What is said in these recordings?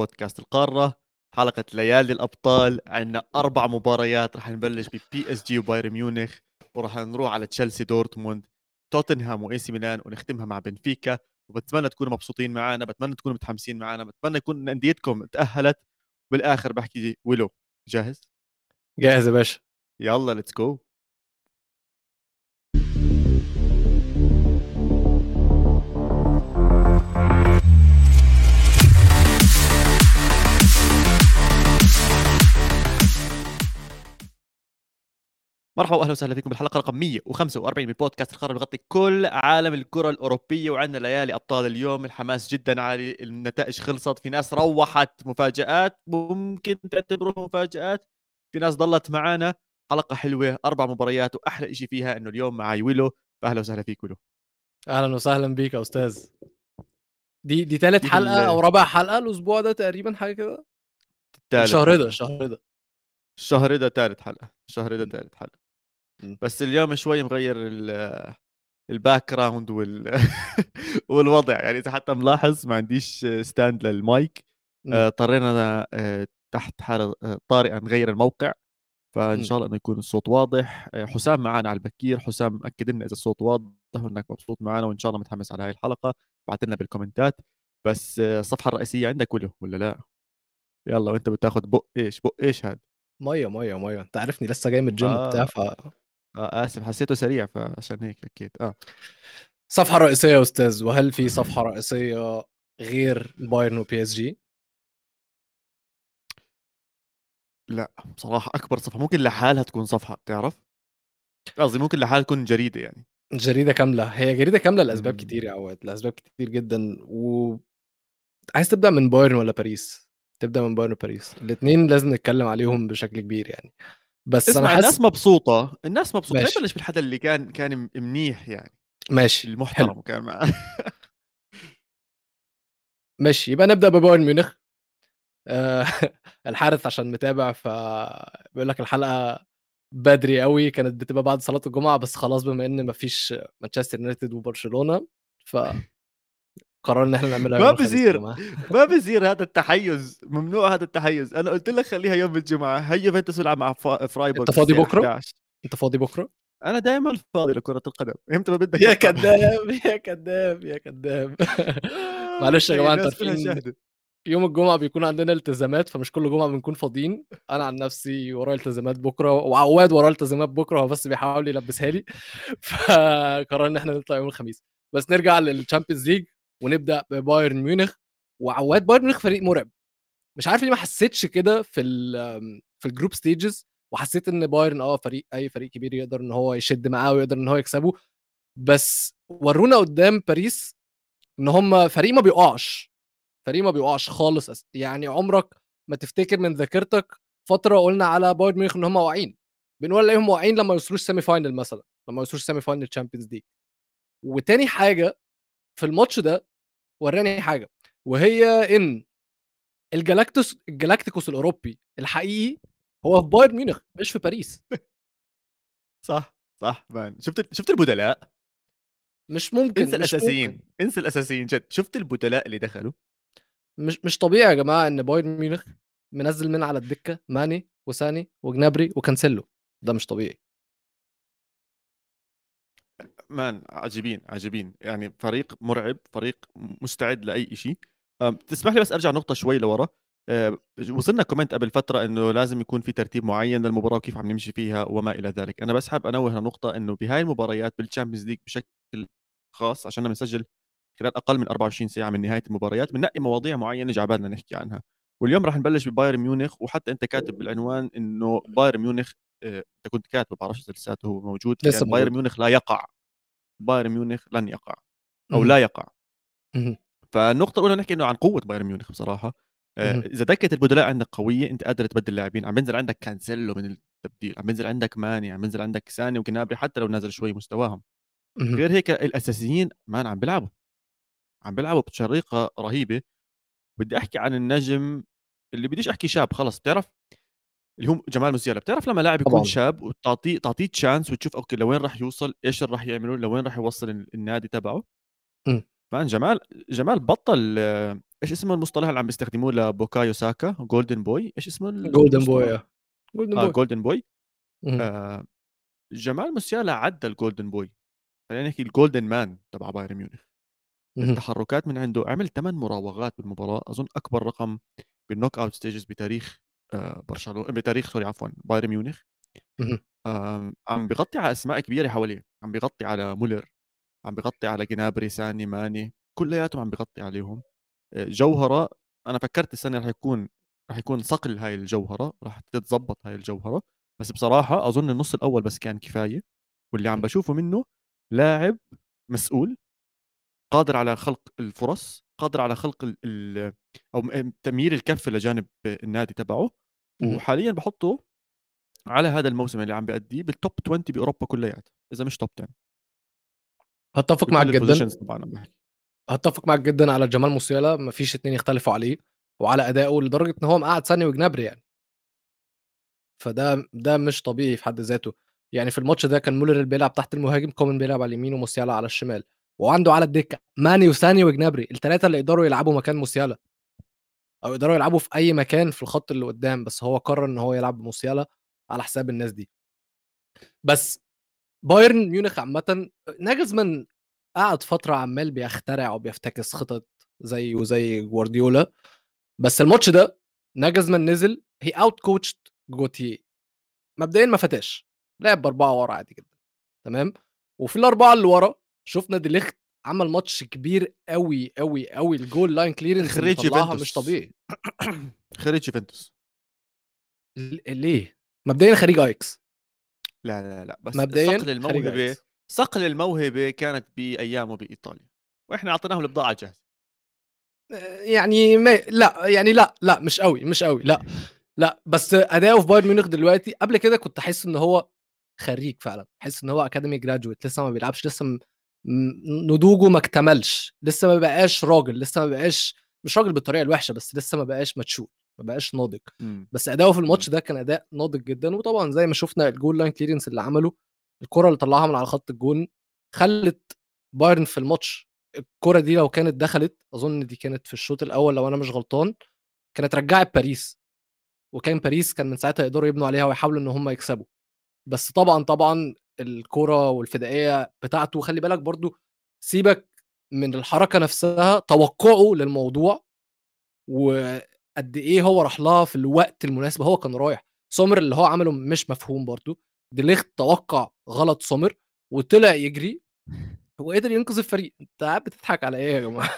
بودكاست القارة حلقة ليالي الأبطال عندنا أربع مباريات رح نبلش ب PSG وبايرن ميونخ ورح نروح على تشيلسي دورتموند توتنهام و AC Milan ونختمها مع بنفيكا وبتمنى تكونوا مبسوطين معنا بتمنى تكونوا متحمسين معنا بتمنى يكون أنديتكم تأهلت بالاخر بحكي واللو جاهز؟ جاهز يا باشا. يلا let's go مرحبا واهلا وسهلا فيكم بالحلقة رقم 145 من بودكاست القرن بغطي كل عالم الكرة الأوروبية وعندنا ليالي أبطال اليوم. الحماس جدا عالي النتائج خلصت في ناس روحت مفاجآت ممكن تعتبروها مفاجآت. في ناس ضلت معنا حلقة حلوة أربع مباريات وأحلى شيء فيها إنه اليوم معي ويلو. فأهلا وسهلا فيك ويلو. أهلا وسهلا بيك يا أستاذ. دي دي ثالث حلقة أو رابع حلقة الأسبوع ده تقريبا حاجة كده؟ الشهر ده الشهر ده. الشهر ده ثالث حلقة الشهر ده ثالث حلقة. بس اليوم شوي مغير ال background وال والوضع. يعني إذا حتى ملاحظ ما عنديش stand لل mic آه، اضطرينا آه، تحت حاله آه، طارئة نغير الموقع. فإن شاء الله إنه يكون الصوت واضح. حسام معنا على البكير. حسام أكد لنا إذا الصوت واضح وإنك مبسوط معنا وإن شاء الله متحمس على هاي الحلقة. بعث لنا بالكومنتات. بس الصفحة الرئيسية عندك ولا ولا لا؟ يلا وأنت بتاخذ بق إيش؟ بق إيش هذا مية مية مية. أنت عارفني لسه جاي من الجيم آه. بتاع ف آه آسف حسيته سريع فعشان هيك أكيد آه. صفحة رئيسية يا أستاذ وهل في صفحة رئيسية غير بايرن وبي اس جي؟ لا بصراحة أكبر صفحة. ممكن لحالها تكون صفحة بتعرف؟ قصدي ممكن لحالها تكون جريدة يعني. جريدة كاملة. هي جريدة كاملة لأسباب كتير يا عواد لأسباب كتير جدا. و عايز تبدأ من بايرن ولا باريس؟ تبدأ من بايرن وباريس. الاثنين لازم نتكلم عليهم بشكل كبير يعني. بس اسمع أنا حس... الناس مبسوطة الناس مبسوطة. ماشي. بلش بالحدا اللي كان كان منيح يعني؟ ماشي المحترم حلو. كان معه ماشي يبقى نبدأ ببايرن ميونخ. آه الحارث عشان متابع فبيقول لك الحلقة بدري قوي كانت بتبقى بعد صلاة الجمعة بس خلاص بما إن مفيش مانشستر يونايتد وبرشلونة ف قررنا إن إحنا نعملها ما بصير ما بصير هذا التحيز. ممنوع هذا التحيز. أنا قلت لك خليها يوم الجمعة. هي يوفنتوس يلعب مع فرايبورغ أنت فاضي بكرة؟ أنت فاضي بكرة؟ أنا دائما فاضي لكرة القدم. إمتى ما بدك يا كذاب يا كذاب يا كذاب معلش يا جماعة أنت عارفين يوم الجمعة بيكون عندنا التزامات فمش كل جمعة بنكون فاضيين. أنا عن نفسي ورايا التزامات بكرة وعواد وراه التزامات بكرة هو بس بيحاول يلبسها لي. فقررنا إن إحنا نطلع يوم الخميس. بس نرجع لل Champions League ونبدأ ببايرن ميونخ وعواد بايرن ميونخ فريق مرعب. مش عارف ليه ما حسيتش كده في ال في ال group stages وحسيت إن بايرن آه فريق أي فريق كبير يقدر إن هو يشد معاه ويقدر إن هو يكسبه. بس ورونا قدام باريس إن هم فريق ما بيقعش. فريق ما بيقعش خالص يعني عمرك ما تفتكر من ذاكرتك فترة قلنا على بايرن ميونخ إن هم واقعين. بنقول عليهم واقعين لما يوصلوش semi-final مثلا لما يوصلوش semi-final Champions League وتاني حاجة في الماتش ده وتاني حاجة وهي إن ال Galacticos ال Galacticos الأوروبي الحقيقي هو في بايرن ميونخ مش في باريس. صح صح man شفت شفت البدلاء؟ مش ممكن انسى الأساسيين انسى الأساسيين. جد شفت البدلاء اللي دخلوا؟ مش مش طبيعي يا جماعة إن بايرن ميونخ منزل من على الدكة ماني وساني وجنابري وكانسيلو. ده مش طبيعي. man عجيبين عجيبين يعني فريق مرعب فريق مستعد لأي شيء تسمح لي بس أرجع نقطة شوي لورا. أه، وصلنا comment قبل فترة إنه لازم يكون في ترتيب معين للمباراة وكيف عم نمشي فيها وما إلى ذلك. أنا بس حاب أنوه لنقطة إنه بهاي المباريات بال Champions League بشكل خاص عشان بنسجل خلال أقل من 24 ساعة من نهاية المباريات بننقي مواضيع معينة جعبالنا نحكي عنها. واليوم راح نبلش ببايرن ميونخ وحتى أنت كاتب بالعنوان إنه بايرن ميونخ أه، أنت كنت كاتب بعرفش إذا لساته هو موجود لسه يعني بايرن ميونخ لا يقع. بايرن ميونخ لن يقع أو لا يقع. فالنقطة الأولى نحكي إنه عن قوة بايرن ميونخ بصراحة. آه، إذا دكة البدلاء عندك قوية أنت قادر تبدل لاعبين. عم بينزل عندك كانسيلو من التبديل عم بينزل عندك ماني عم بينزل عندك ساني وجنابري حتى لو نازل شوي مستواهم. غير هيك الأساسيين man عم بيلعبوا. عم بيلعبوا بطريقة رهيبة. بدي أحكي عن النجم اللي بديش أحكي شاب خلص بتعرف؟ اللي هو جمال موسيالا بتعرف لما لاعب يكون طبعًا. شاب وتعطيه تعطيه chance وتشوف okay لوين راح يوصل؟ إيش راح يعملوا لوين راح يوصل النادي تبعه. man جمال جمال بطل إيش اسمه المصطلح اللي عم بيستخدموه لبوكايو ساكا؟ Golden Boy إيش اسمه Golden Boy Golden Boy Golden Boy آه جمال موسيالا عدى ال Golden Boy خلينا نحكي ال golden man تبع بايرن ميونخ. التحركات من عنده عمل ثمان مراوغات بالمباراة أظن أكبر رقم بال knockout stages بتاريخ برشلونة بتاريخ sorry عفوا بايرن ميونخ. آه عم بغطي على أسماء كبيرة حواليه عم بغطي على مولر عم بغطي على جنابري ساني ماني كلياتهم عم بغطي عليهم. آه، جوهرة أنا فكرت السنة رح يكون رح يكون صقل هاي الجوهرة رح تتظبط هاي الجوهرة بس بصراحة أظن النص الأول بس كان كفاية واللي عم بشوفه منه لاعب مسؤول قادر على خلق الفرص قادر على خلق ال أو تميير الكفه لجانب النادي تبعه وحاليا بحطه على هذا الموسم اللي عم بيأديه بالتوب 20 بأوروبا كلياتها إذا مش توب 10 هتفق معك جدا. طبعا هتفق معك جدا على جمال موسيالا ما فيش اتنين يختلفوا عليه وعلى أدائه لدرجة إن هو مقعد ساني وجنابري يعني. فده ده مش طبيعي في حد ذاته. يعني في الماتش ده كان مولر اللي بيلعب تحت المهاجم كومن بيلعب على اليمين وموسيالا على الشمال. وعنده على الدكة ماني وساني وجنابري الثلاثه اللي يقدروا يلعبوا مكان موسيالا. أو يقدروا يلعبوا في أي مكان في الخط اللي قدام بس هو قرر إن هو يلعب بموسيالا على حساب الناس دي. بس بايرن ميونخ عامه ناجلزمان قعد فترة عمال بيخترع وبيفتكس خطط زي وزي جوارديولا بس الماتش ده ناجلزمان نزل he outcoached جالتييه مبدئيا ما أفتاش لعب بأربعة ورا عادي جدا تمام؟ وفي الأربعة اللي ورا شفنا ديليخت عمل ماتش كبير قوي قوي قوي ال goal line clearance خريج يوفنتوس مش طبيعي. خريج يوفنتوس. ليه؟ مبدئيا خريج أياكس لا لا لا بس مبدئيا صقل الموهبة صقل الموهبة كانت بأيامه بإيطاليا. وإحنا اعطيناه البضاعة جاهزة. يعني ما لا يعني لا لا مش قوي مش قوي لا لا. بس اداؤه في بايرن ميونخ دلوقتي قبل كده كنت أحس إن هو خريج فعلا. أحس إن هو academy graduate لسه ما بيلعبش لسه. نضوجه ما اكتملش لسه ما بقاش راجل لسه ما بقاش مش راجل بالطريقة الوحشة بس لسه ما بقاش mature ما بقاش ناضج. بس أداؤه في الماتش ده كان أداء ناضج جدا وطبعا زي ما شفنا ال goal line clearance اللي عمله الكرة اللي طلعها من على خط الجون خلت بايرن في الماتش الكرة دي لو كانت دخلت أظن دي كانت في الشوط الأول لو أنا مش غلطان كانت رجعت باريس. وكان باريس كان من ساعتها يقدروا يبنوا عليها ويحاولوا إن هم يكسبوا. بس طبعا طبعا الكورة والفدائية بتاعته خلي بالك برضو سيبك من الحركة نفسها توقعه للموضوع وقد إيه هو راح لها في الوقت المناسب هو كان رايح. سومر اللي هو عمله مش مفهوم برضو. ديليخت توقع غلط سومر وطلع يجري وقدر ينقذ الفريق. أنت قاعد بتضحك على إيه يا جماعة؟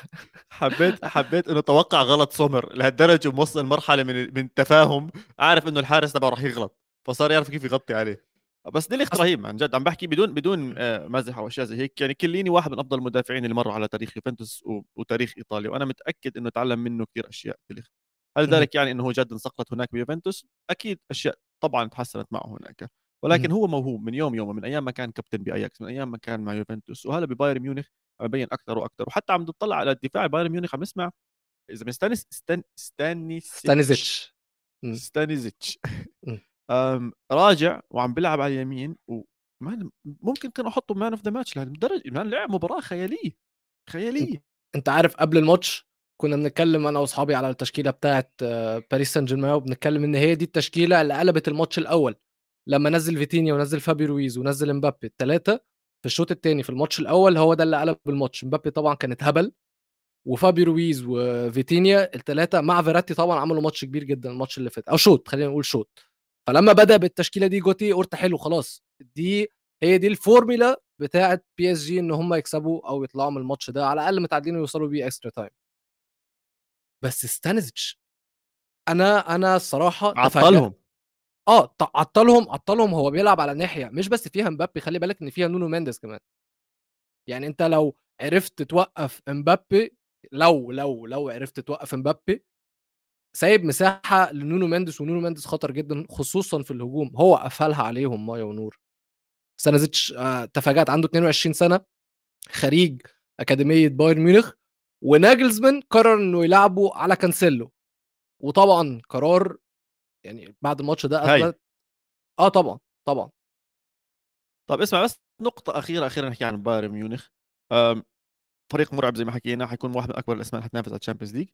حبيت حبيت إنه توقع غلط سومر لهالدرجة موصل مرحله من من التفاهم عارف إنه الحارس تبعه راح يغلط فصار يعرف كيف يغطي عليه. بس ديليخت رهيب عن جد. عم بحكي بدون بدون آه، مزح أو أشياء زي هيك. يعني كيليني واحد من أفضل المدافعين اللي مروا على تاريخ يوفنتوس وتاريخ إيطاليا وأنا متأكد إنه تعلم منه كثير أشياء ديليخت هل ذلك يعني إنه هو جد انصقل هناك بيوفنتوس؟ أكيد أشياء طبعا تحسنت معه هناك. ولكن هو موهوب من يوم يومه من أيام ما كان كابتن بأياكس من أيام ما كان مع يوفنتوس. وهلا ببايرن ميونخ عم يبين أكثر وأكثر وحتى عم تطلع على الدفاع بايرن ميونخ عم نسمع إذا من ستانيس ستان ستانيزيتش. ستانيزيتش. راجع وعم بيلعب على اليمين man ممكن كانوا أحطه man of the match لهالدرجه man لعب مباراة خيالية خيالية. أنت عارف قبل الماتش كنا بنتكلم أنا وأصحابي على التشكيلة بتاعة باريس سان جيرمان وبنتكلم إن هي دي التشكيلة اللي قلبت الماتش الأول لما نزل فيتينيا ونزل فابي رويز ونزل امبابي الثلاثه في الشوط الثاني في الماتش الأول هو ده اللي قلب الماتش. امبابي طبعا كانت هبل وفابي رويز وفيتينيا الثلاثه مع فيراتي طبعا عملوا ماتش كبير جدا الماتش اللي فات أو شوط خلينا نقول شوط. فلما بدأ بالتشكيلة دي جالتييه قلت حلو خلاص. دي هي دي الفورميلا بتاعة PSG إن هم يكسبوا أو يطلعوا من الماتش ده على الأقل متعادلين ويوصلوا بيه extra time بس ستانزيتش أنا أنا الصراحة عطلهم. آه عطلهم عطلهم. هو بيلعب على ناحية مش بس فيها مبابي خلي بالك إن فيها نونو مينديز كمان. يعني أنت لو عرفت توقف امبابي لو لو لو عرفت توقف امبابي سايب مساحة لنونو مينديز ونونو مينديز خطر جدا خصوصا في الهجوم. هو قفلها عليهم مية ونور. سانازيتش آه تفاجأت. عنده 22 سنة خريج أكاديمية بايرن ميونخ وناجلزمان قرر إنه يلعبه على كانسيلو. وطبعا قرار يعني بعد الماتش ده أثبت. آه طبعا طبعا. طب اسمع بس نقطة أخيرة أخيرا نحكي عن بايرن ميونخ. فريق مرعب زي ما حكينا حيكون واحد من أكبر الأسماء اللي حتنافس على ال Champions League.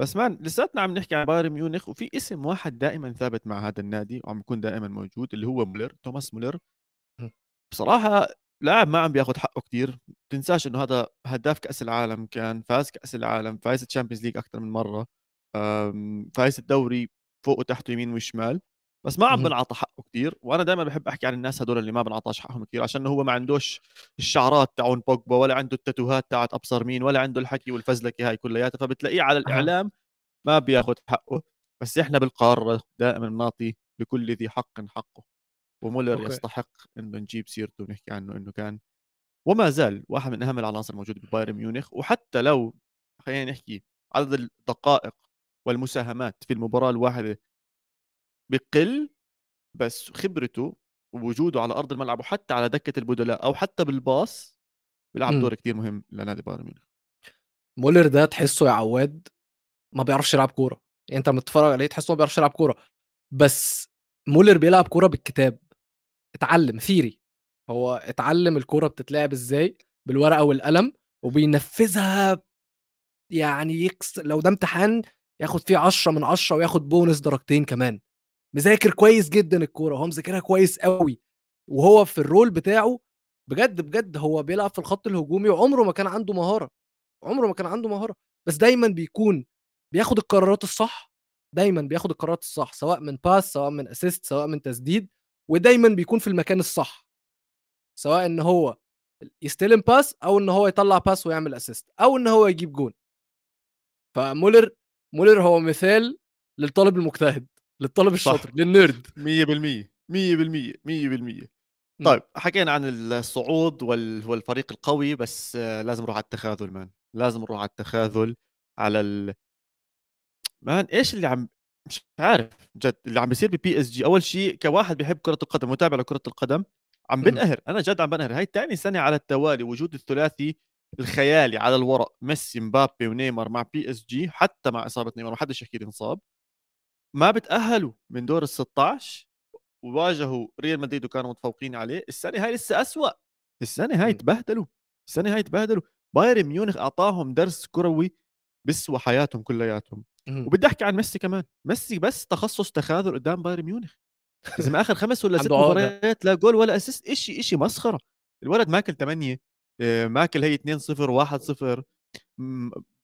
بس man لساتنا عم نحكي عن بايرن ميونخ وفي اسم واحد دائما ثابت مع هذا النادي وعم يكون دائما موجود اللي هو مولر توماس مولر. بصراحة لاعب ما عم بياخذ حقه كثير تنساش إنه هذا هداف كأس العالم كان فاز كأس العالم فايز Champions League أكثر من مرة. فايز الدوري فوق وتحت ويمين وشمال. بس ما عم بنعطى حقه كثير وأنا دائما بحب أحكي عن الناس هدول اللي ما بنعطاش حقهم كثير عشان هو ما عندوش الشعرات تاعون بوجبا ولا عنده التاتوهات تاعت أبصر مين ولا عنده الحكي والفزلكة هاي كلياتها فبتلاقيه على الإعلام ما بياخذ حقه. بس إحنا بالقاره دائما بنعطي لكل ذي حق حقه ومولر okay. يستحق إنه نجيب سيرته ونحكي عنه إنه كان وما زال واحد من أهم العناصر الموجودة ببايرن ميونخ. وحتى لو خلينا نحكي عدد الدقائق والمساهمات في المباراة الواحدة بقل بس خبرته ووجوده على أرض الملعب وحتى على دكة البدلاء أو حتى بالباص بيلعب إمم. دور كثير مهم لنادي بايرن ميونخ. مولر ده تحسه يا عواد ما بيعرفش يلعب كورة. يعني أنت لما تتفرج عليه تحسه ما بيعرفش يلعب كورة. بس مولر بيلعب كورة بالكتاب. اتعلم theory هو اتعلم الكورة بتتلعب إزاي؟ بالورقة والقلم وبينفذها يعني يكس لو ده امتحان ياخد فيه 10 من 10 وياخد بونس درجتين كمان. مذاكر كويس جدا الكورة هو مذاكرها كويس قوي وهو في ال role بتاعه بجد بجد هو بيلعب في الخط الهجومي وعمره ما كان عنده مهارة عمره ما كان عنده مهارة بس دايما بيكون بياخد القرارات الصح دايما بياخد القرارات الصح سواء من pass سواء من assist سواء من تسديد ودايما بيكون في المكان الصح سواء إن هو يستلم pass أو إن هو يطلع pass ويعمل assist أو إن هو يجيب جون. فمولر مولر هو مثال للطالب المجتهد. للطالب الشاطر لل nerd. 100% 100% 100% طيب حكينا عن الصعود والفريق القوي بس لازم نروح على التخاذل man. لازم نروح على التخاذل على ال... man إيش اللي عم مش عارف جد اللي عم بيصير ببي اس جي أول شيء كواحد بيحب كرة القدم متابع لكرة القدم عم بنقهر. أنا جد عم بنقهر. هاي ثاني سنة على التوالي وجود الثلاثي الخيالي على الورق ميسي مبابي ونيمار مع بي اس جي حتى مع إصابة نيمار ما حدش يحكي لي انصاب. ما بتأهلوا من دور ال 16 وواجهوا ريال مدريد وكانوا متفوقين عليه السنة هاي لسه أسوأ. السنة هاي تبهدلوا السنة هاي تبهدلوا. بايرن ميونخ أعطاهم درس كروي بسوى حياتهم كلياتهم. وبدي أحكي عن ميسي كمان ميسي بس تخصص تخاذل قدام بايرن ميونخ. إذا آخر خمس ولا ست مباريات لا جول ولا assist شيء شيء مسخرة. الولد ماكل 8 آه، ماكل هي 2 0 1 0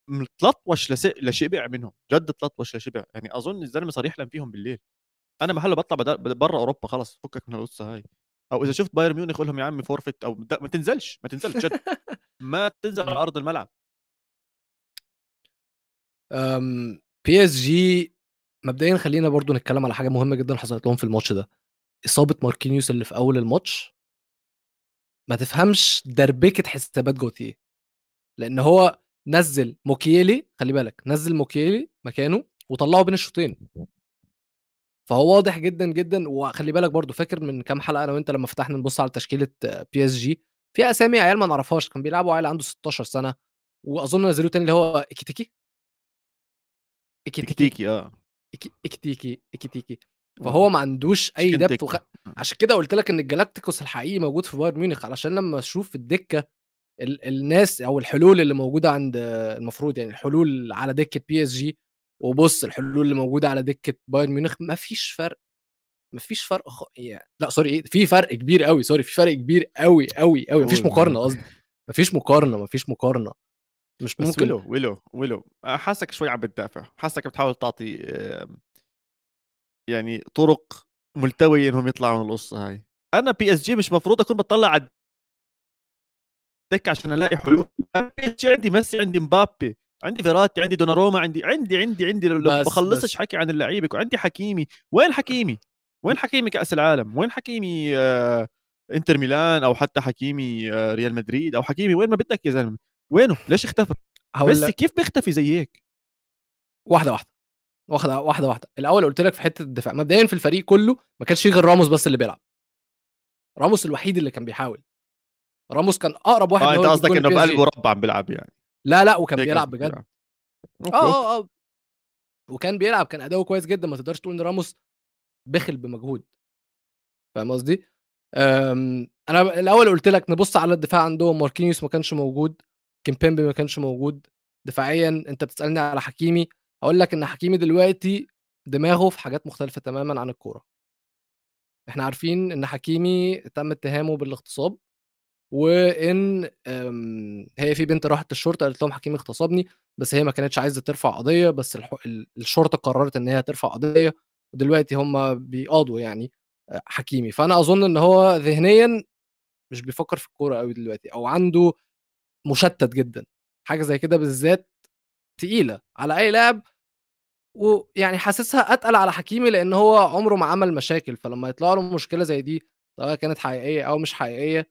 مطلطش لشبع منهم جد تلطوش لشبع يعني أظن الزلمة صار يحلم فيهم بالليل. أنا محله بطلع برا أوروبا خلص فكك من القصة هاي. أو إذا شفت بايرن ميونخ قول لهم يا عمي forfeit أو ما تنزلش ما تنزلش جد. ما تنزل على أرض الملعب. بي اس جي مبدئيا خلينا برضو نتكلم على حاجة مهمة جدا حصلت لهم في الماتش ده. إصابة ماركينيوس اللي في أول الماتش ما تفهمش دربكة حسابات جوتيه. لأن هو نزل موكيلي خلي بالك نزل موكيلي مكانه وطلعه بين الشوطين. فهو واضح جدا جدا وخلي بالك برضو فاكر من كام حلقة أنا وأنت لما فتحنا نبص على تشكيلة بي اس جي في أسامي عيال ما نعرفهاش كان بيلعبوا عيال عنده 16 سنة وأظن نزلوه تاني اللي هو اكيتيكي اكيتيكي آه. اكيتيكي اكيتيكي فهو ما عندوش أي depth وخ... عشان كده قلت لك إن الجلاكتيكوس الحقيقي موجود في بايرن ميونخ علشان لما أشوف الدكة ال... الناس أو الحلول اللي موجودة عند المفروض يعني الحلول على دكة بي اس جي وبص الحلول اللي موجودة على دكة بايرن ميونخ ما فيش فرق ما فيش فرق خ... يعني لا sorry إيه في فرق كبير قوي sorry في فرق كبير قوي قوي قوي ما فيش مقارنة قصدي ما فيش مقارنة ما فيش مقارنة مش ممكن ولو ولو ولو حاسك شوي عم بتدافع حاسك بتحاول تعطي يعني طرق ملتوية إنهم يطلعوا من القصة هاي. أنا بي اس جي مش مفروض أكون بطلع على الدكه عشان ألاقي حلول. عندي ميسي عندي مبابي عندي فيراتي عندي دوناروما عندي عندي عندي عندي لو بخلصش حكي عن اللعيبة وعندي حكيمي. وين حكيمي؟ وين حكيمي كأس العالم؟ وين حكيمي آه إنتر ميلان أو حتى حكيمي آه ريال مدريد أو حكيمي وين ما بدك يا زلمة. وينه؟ ليش اختفى؟ بس كيف بيختفي زي هيك؟ واحدة واحدة واحدة واحدة واحدة. الأول قلت لك في حتة الدفاع. مبدئيا في الفريق كله ما كانش فيه غير راموس بس اللي بيلعب. راموس الوحيد اللي كان بيحاول. راموس كان أقرب واحد آه أنت قصدك إنه بقلب مربع عم بيلعب يعني. لا لا وكان بيلعب بجد. آه آه آه. وكان بيلعب كان أداؤه كويس جدا ما تقدرش تقول إن راموس بخل بمجهود. فاهم قصدي؟ أنا الأول قلت لك نبص على الدفاع عندهم ماركينيوس ما كانش موجود كيمبيمبي ما كانش موجود. دفاعيا أنت بتسألني على حكيمي هقول لك إن حكيمي دلوقتي دماغه في حاجات مختلفة تماما عن الكورة. إحنا عارفين إن حكيمي تم اتهامه بالاغتصاب. وإن هي في بنت راحت الشرطة قالت لهم حكيمي اغتصبني بس هي ما كانتش عايزة ترفع قضية بس الشرطة قررت إن هي ترفع قضية ودلوقتي هم بيقاضوا يعني آه، حكيمي. فأنا أظن إن هو ذهنيا مش بيفكر في الكورة قوي دلوقتي أو عنده مشتت جدا. حاجة زي كده بالذات تقيلة على أي لاعب ويعني حاسسها أتقل على حكيمي لأن هو عمره ما عمل مشاكل فلما يطلع له مشكلة زي دي سواء كانت حقيقية أو مش حقيقية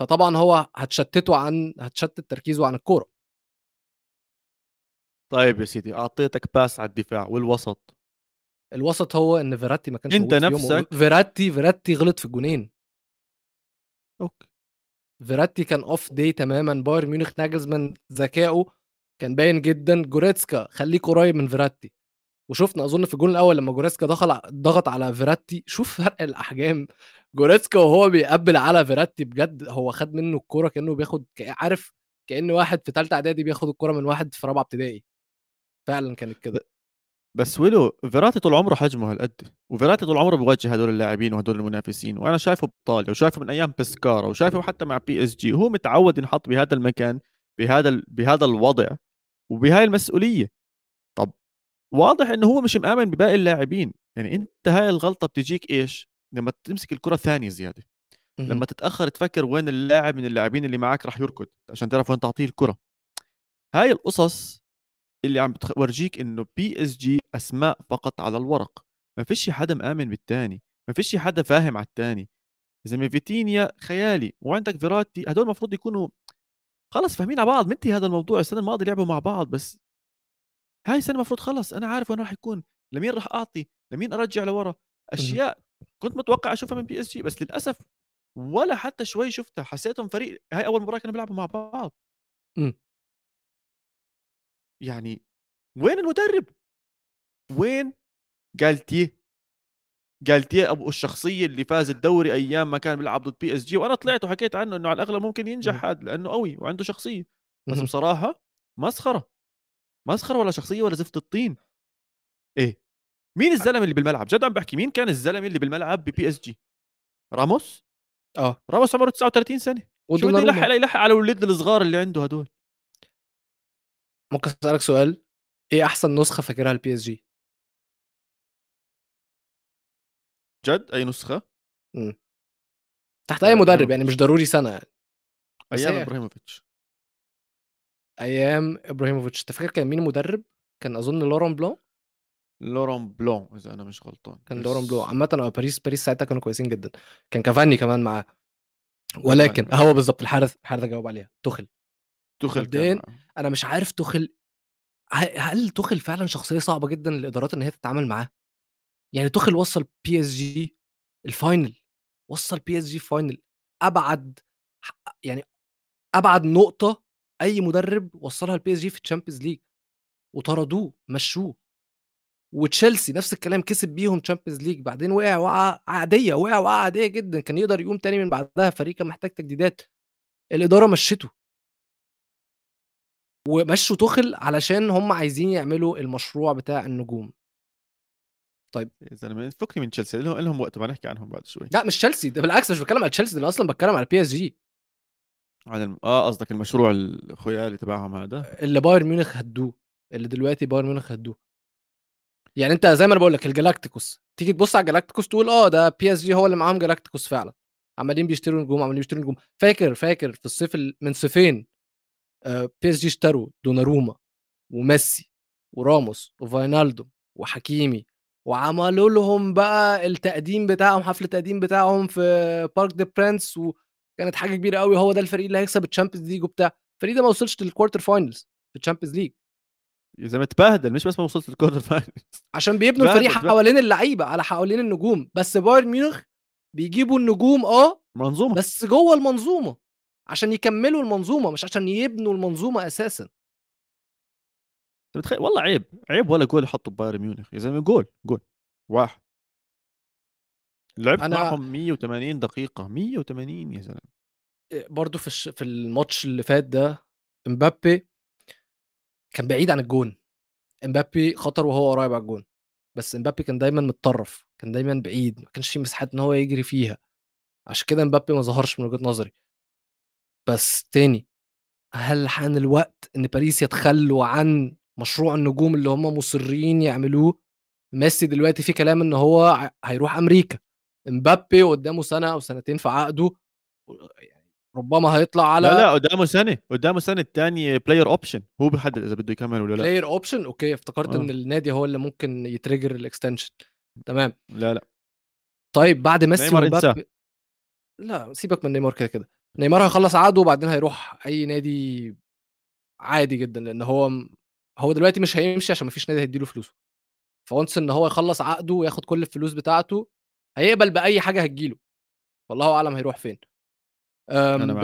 فطبعا هو هتشتته عن هتشتت تركيزه عن الكورة. طيب يا سيدي أعطيتك باس على الدفاع والوسط. الوسط هو إن فيراتي ما كانش أنت نفسك فيراتي فيراتي غلط في الجونين. okay. فيراتي كان off day تماما بايرن ميونخ ناجزمان ذكائه كان باين جدا. جوريتسكا خليك قريب من فيراتي. وشفنا أظن في الجون الأول لما جوريتسكا دخل ضغط على فيراتي شوف فرق الأحجام. جوريتسكا وهو بيقبل على فيراتي بجد هو خد منه الكورة كأنه بياخد عارف كأن واحد في ثالثة إعدادي بياخد الكورة من واحد في رابعة ابتدائي. فعلا كانت كده. بس ويلو فيراتي طول عمره حجمه هالقد. وفيراتي طول عمره بوجه هدول اللاعبين وهدول المنافسين وأنا شايفه بطاليا وشايفه من أيام بسكارا وشايفه حتى مع بي اس جي وهو متعود ينحط بهذا المكان بهذا ال... بهذا الوضع وبهاي المسؤولية. طب واضح إنه هو مش مآمن بباقي اللاعبين. يعني أنت هاي الغلطة بتجيك إيش؟ لما تمسك الكرة ثانية زيادة. لما تتأخر تفكر وين اللاعب من اللاعبين اللي معك راح يركض عشان تعرف وين تعطيه الكرة. هاي القصص اللي عم بتورجيك إنه بي اس جي أسماء فقط على الورق. ما فيش حدا مآمن بالثاني ما فيش حدا فاهم على الثاني زي فيتينيا خيالي وعندك فيراتي هدول المفروض يكونوا خلص فاهمين على بعض. منتهي هذا الموضوع. السنة الماضية لعبوا مع بعض بس هاي السنة المفروض خلص. أنا عارف وين راح يكون. لمين راح أعطي؟ لمين أرجع لورا؟ أشياء كنت متوقع أشوفها من PSG بس للأسف ولا حتى شوي شفتها حسيتهم فريق هاي أول مباراه كانوا بيلعبوا مع بعض. إمم. يعني وين المدرب؟ وين جالتيه؟ جالتيه أبو الشخصية اللي فاز الدوري أيام ما كان بيلعب ضد PSG وأنا طلعت وحكيت عنه إنه على الأغلب ممكن ينجح هذا لأنه قوي وعنده شخصية. بس بصراحة مسخرة. مسخرة ولا شخصية ولا زفت الطين. إيه. مين الزلمة اللي بالملعب؟ جد عم بحكي مين كان الزلمة اللي بالملعب ب PSG؟ راموس؟ آه. راموس عمره 39 سنة. شو بده يلحق يلحق على الاولاد الصغار اللي عنده هدول؟ ممكن أسألك سؤال؟ إيه أحسن نسخة فاكرها لل PSG؟ جد؟ أي نسخة؟ امم تحت أي مدرب يعني مش ضروري سنة يعني. أيام إبراهيموفيتش. أيام إبراهيموفيتش. أنت فاكر كان مين المدرب كان أظن لوران بلان. لوران بلان إذا أنا مش غلطان. كان لوران بلون. عامة باريس باريس ساعتها كانوا كويسين جدا. كان كافاني كمان معاه ولكن هو بالظبط الحارث الحارث جاوب عليها. توخل توخل أنا مش عارف توخل هل توخل فعلا شخصية صعبة جدا للإدارات إن هي تتعامل معاه؟ يعني تخل وصل بي اس جي الفاينل وصل بي اس جي فاينل ابعد يعني أبعد نقطة أي مدرب وصلها ال PSG في ال Champions League وطردوه مشوه. وتشيلسي نفس الكلام كسب بيهم Champions League بعدين وقع وقعة عادية وقع وقعة عادية جدا كان يقدر يقوم تاني من بعدها فريق كان محتاج تجديدات. الإدارة مشته ومشوا توخل علشان هم عايزين يعملوا المشروع بتاع النجوم. طيب. يا زلمة فكني من تشيلسي لهم لهم وقت ما نحكي عنهم بعد شوي. لا مش تشيلسي ده بالعكس مش بتكلم على تشيلسي أنا أصلا بتكلم على PSG عن الم... آه قصدك المشروع الخيالي تبعهم هذا؟ اللي بايرن ميونخ هدوه اللي دلوقتي بايرن ميونخ هدوه. يعني أنت زي ما أنا بقول لك ال Galácticos تيجي تبص على ال Galácticos تقول آه ده PSG هو اللي معاهم Galácticos فعلا. عمالين بيشتروا نجوم عمالين بيشتروا نجوم. فاكر فاكر في الصيف من صيفين PSG اشتروا دوناروما وميسي وراموس وفاينالدوم وحكيمي وعملوا لهم بقى التقديم بتاعهم حفل التقديم بتاعهم في بارك دي برنس وكانت حاجة كبيرة قوي هو ده الفريق اللي هيكسب ال Champions League وبتاع. الفريق ده ما وصلش لل quarter finals في ال Champions League يا زلمه اتبهدل مش بس ما وصلش لل quarter finals. عشان بيبنوا الفريق حوالين اللعيبة على حوالين النجوم. بس بايرن ميونخ بيجيبوا النجوم آه منظومة. بس جوه المنظومة عشان يكملوا المنظومة مش عشان يبنوا المنظومة أساسا. بتخيل والله عيب عيب ولا جول يحطوا بايرن ميونخ. يا زلمة جول جول. واحد. لعبت أنا... معهم 180 دقيقة. 180 يا زلمة. برضه في الش... في الماتش اللي فات ده إمبابي كان بعيد عن الجون. إمبابي خطر وهو قريب على الجون. بس إمبابي كان دايما متطرف كان دايما بعيد ما كانش في مساحات إن هو يجري فيها. عشان كده إمبابي ما ظهرش من وجهة نظري. بس تاني هل حان الوقت إن باريس يتخلوا عن مشروع النجوم اللي هم مصرين يعملوه؟ ميسي دلوقتي في كلام إن هو هيروح أمريكا. إمبابي قدامه سنة أو سنتين في عقده ربما هيطلع على لا لا قدامه سنه قدامه سنه الثانية player option هو بيحدد إذا بده يكمل ولا لا. player option okay افتكرت آه. إن النادي هو اللي ممكن ي trigger ال extension تمام. لا لا. طيب بعد ميسي ومبابي لا سيبك من نيمار كده كده. نيمار هيخلص عقده وبعدين هيروح أي نادي عادي جدا لأن هو هو دلوقتي مش هيمشي عشان مفيش نادي هيديله فلوسه. once إن هو يخلص عقده وياخد كل الفلوس بتاعته هيقبل بأي حاجة هتجيله. والله أعلم هيروح فين.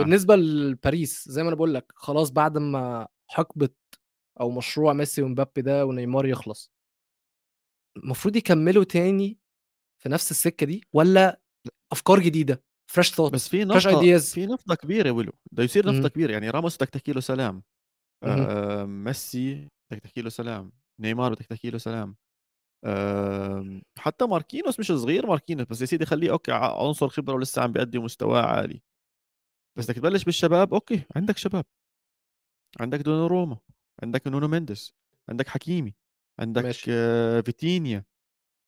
بالنسبة لباريس زي ما أنا بقول لك خلاص بعد ما حقبة أو مشروع ميسي ومبابي ده ونيمار يخلص المفروض يكملوا تاني في نفس السكة دي ولا أفكار جديدة؟ fresh thought بس في نقطة في نقطة كبيرة ولو بده يصير نقطة كبيرة. يعني راموس بدك تحكي له سلام آه ميسي بدك تحكي له سلام نيمار بدك تحكي له سلام حتى ماركينوس مش صغير ماركينوس بس يا سيدي خليه okay عنصر خبرة ولسه عم بيقدم مستواه عالي. بس بدك تبلش بالشباب okay عندك شباب. عندك دوناروما عندك نونو مينديس عندك حكيمي عندك ماشي. آه فيتينيا.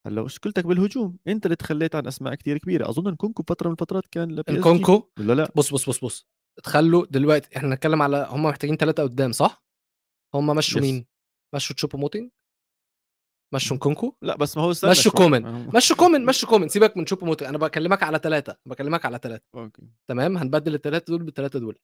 هلأ مشكلتك بالهجوم؟ أنت اللي تخليت عن أسماء كثير كبيرة. أظن نكونكو بفتره من الفترات كان لبي نكونكو ولا لأ؟ بص بص بص بص. تخلوا دلوقتي إحنا نتكلم على هم محتاجين ثلاثة قدام صح؟ هم مشوا مين؟ مشوا تشوبو موتينج مشوا نكونكو؟ لا بس ما هو مشوا كومن. مشوا كومن مشوا كومن. سيبك من تشوبو موتينج أنا بكلمك على ثلاثة بكلمك على ثلاثة okay. تمام؟ هنبدل الثلاثه دول بالثلاثه دول.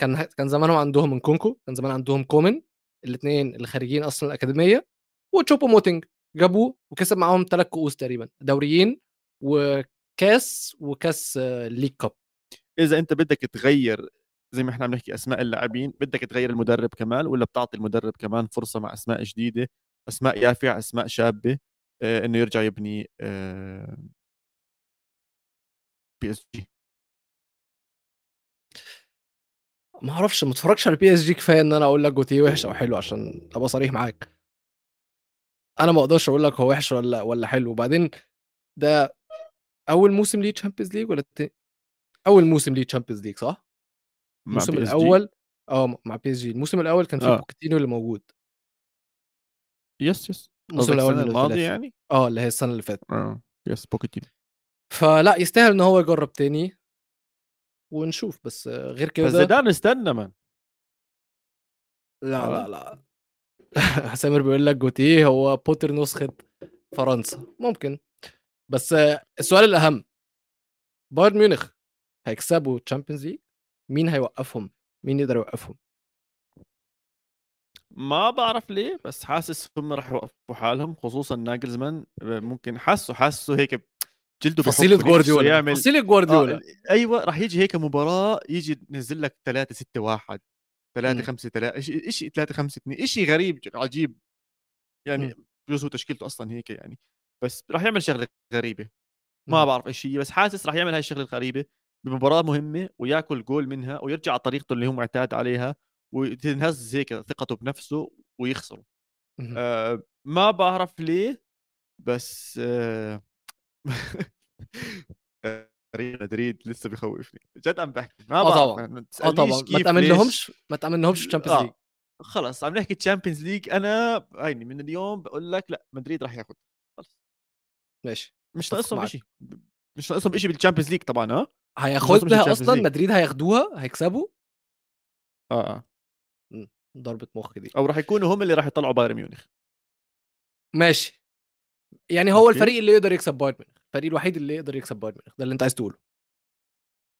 كان كان زمانهم عندهم من نكونكو كان زمان عندهم كومن الاثنين اللي خارجين أصلا الأكاديمية وتشوبو موتينج. جابوه وكسب معاهم ثلاث كؤوس تقريبا دوريين وكاس وكاس League Cup. إذا أنت بدك تغير زي ما إحنا عم نحكي أسماء اللاعبين بدك تغير المدرب كمان ولا بتعطي المدرب كمان فرصة مع أسماء جديدة؟ أسماء يافعه أسماء شابة آه إنه يرجع يبني PSG ما أعرفش ما اتفرجش على PSG كفاية إن أنا أقول لك جالتيه وحش أو حلو عشان أبقى صريح معاك. أنا ما أقدرش أقول لك هو وحش ولا ولا حلو. وبعدين ده أول موسم ليه Champions League ولا التاني أول موسم ليه Champions League صح؟ الموسم الأول آه مع PSG الموسم الأول كان فيه آه. بوكيتينو اللي موجود. yes yes. الموسم الأول الماضي يعني؟ آه اللي هي السنة اللي فاتت. آه. يس بوتشيتينو فلا يستاهل إن هو يجرب تاني. ونشوف بس غير كده بس زيدان استنى من لا لا لا. سامر بيقول لك جالتييه هو بوتر نسخة فرنسا. ممكن. بس السؤال الأهم. بايرن ميونخ هيكسبوا Champions League مين هيوقفهم؟ مين يقدر يوقفهم؟ ما بعرف ليه بس حاسس هم راح يوقفوا حالهم خصوصا ناجلزمان ممكن حاسه حاسه هيك جلده فصيلة جوارديولا يعمل. فصيلة جوارديولا. آه أيوه راح يجي هيك مباراة يجي ينزل لك 3 6 1 3 5 3 شيء 3 5 2 شيء غريب عجيب. يعني بجوز هو تشكيلته أصلا هيك يعني. بس راح يعمل شغلة غريبة. ما بعرف إيش هي بس حاسس راح يعمل هاي الشغلة الغريبة. بمباراة مهمة وياكل جول منها ويرجع على طريقته اللي هو معتاد عليها. وتنهز هيك ثقته بنفسه ويخسروا آه ما بعرف ليه بس آه مدريد لسه بيخوفني. جد عم بحكي ما بعرف آه طبعا آه طبعا. ما تامن لهمش ما تامن لهمش ال Champions League خلص عم نحكي Champions League أنا هيني من اليوم بقول لك لأ مدريد راح ياخذ خلص ماشي. مش ناقصهم شيء مش ناقصهم شيء بال Champions League طبعا ها؟ هياخدها أصلا مدريد هياخدوها هيكسبوا. آه آه. ضربة مخ دي. أو راح يكونوا هم اللي راح يطلعوا بايرن ميونخ. ماشي. يعني هو okay. الفريق اللي يقدر يكسب بايرن ميونخ الفريق الوحيد اللي يقدر يكسب بايرن ميونخ ده اللي أنت عايز تقوله.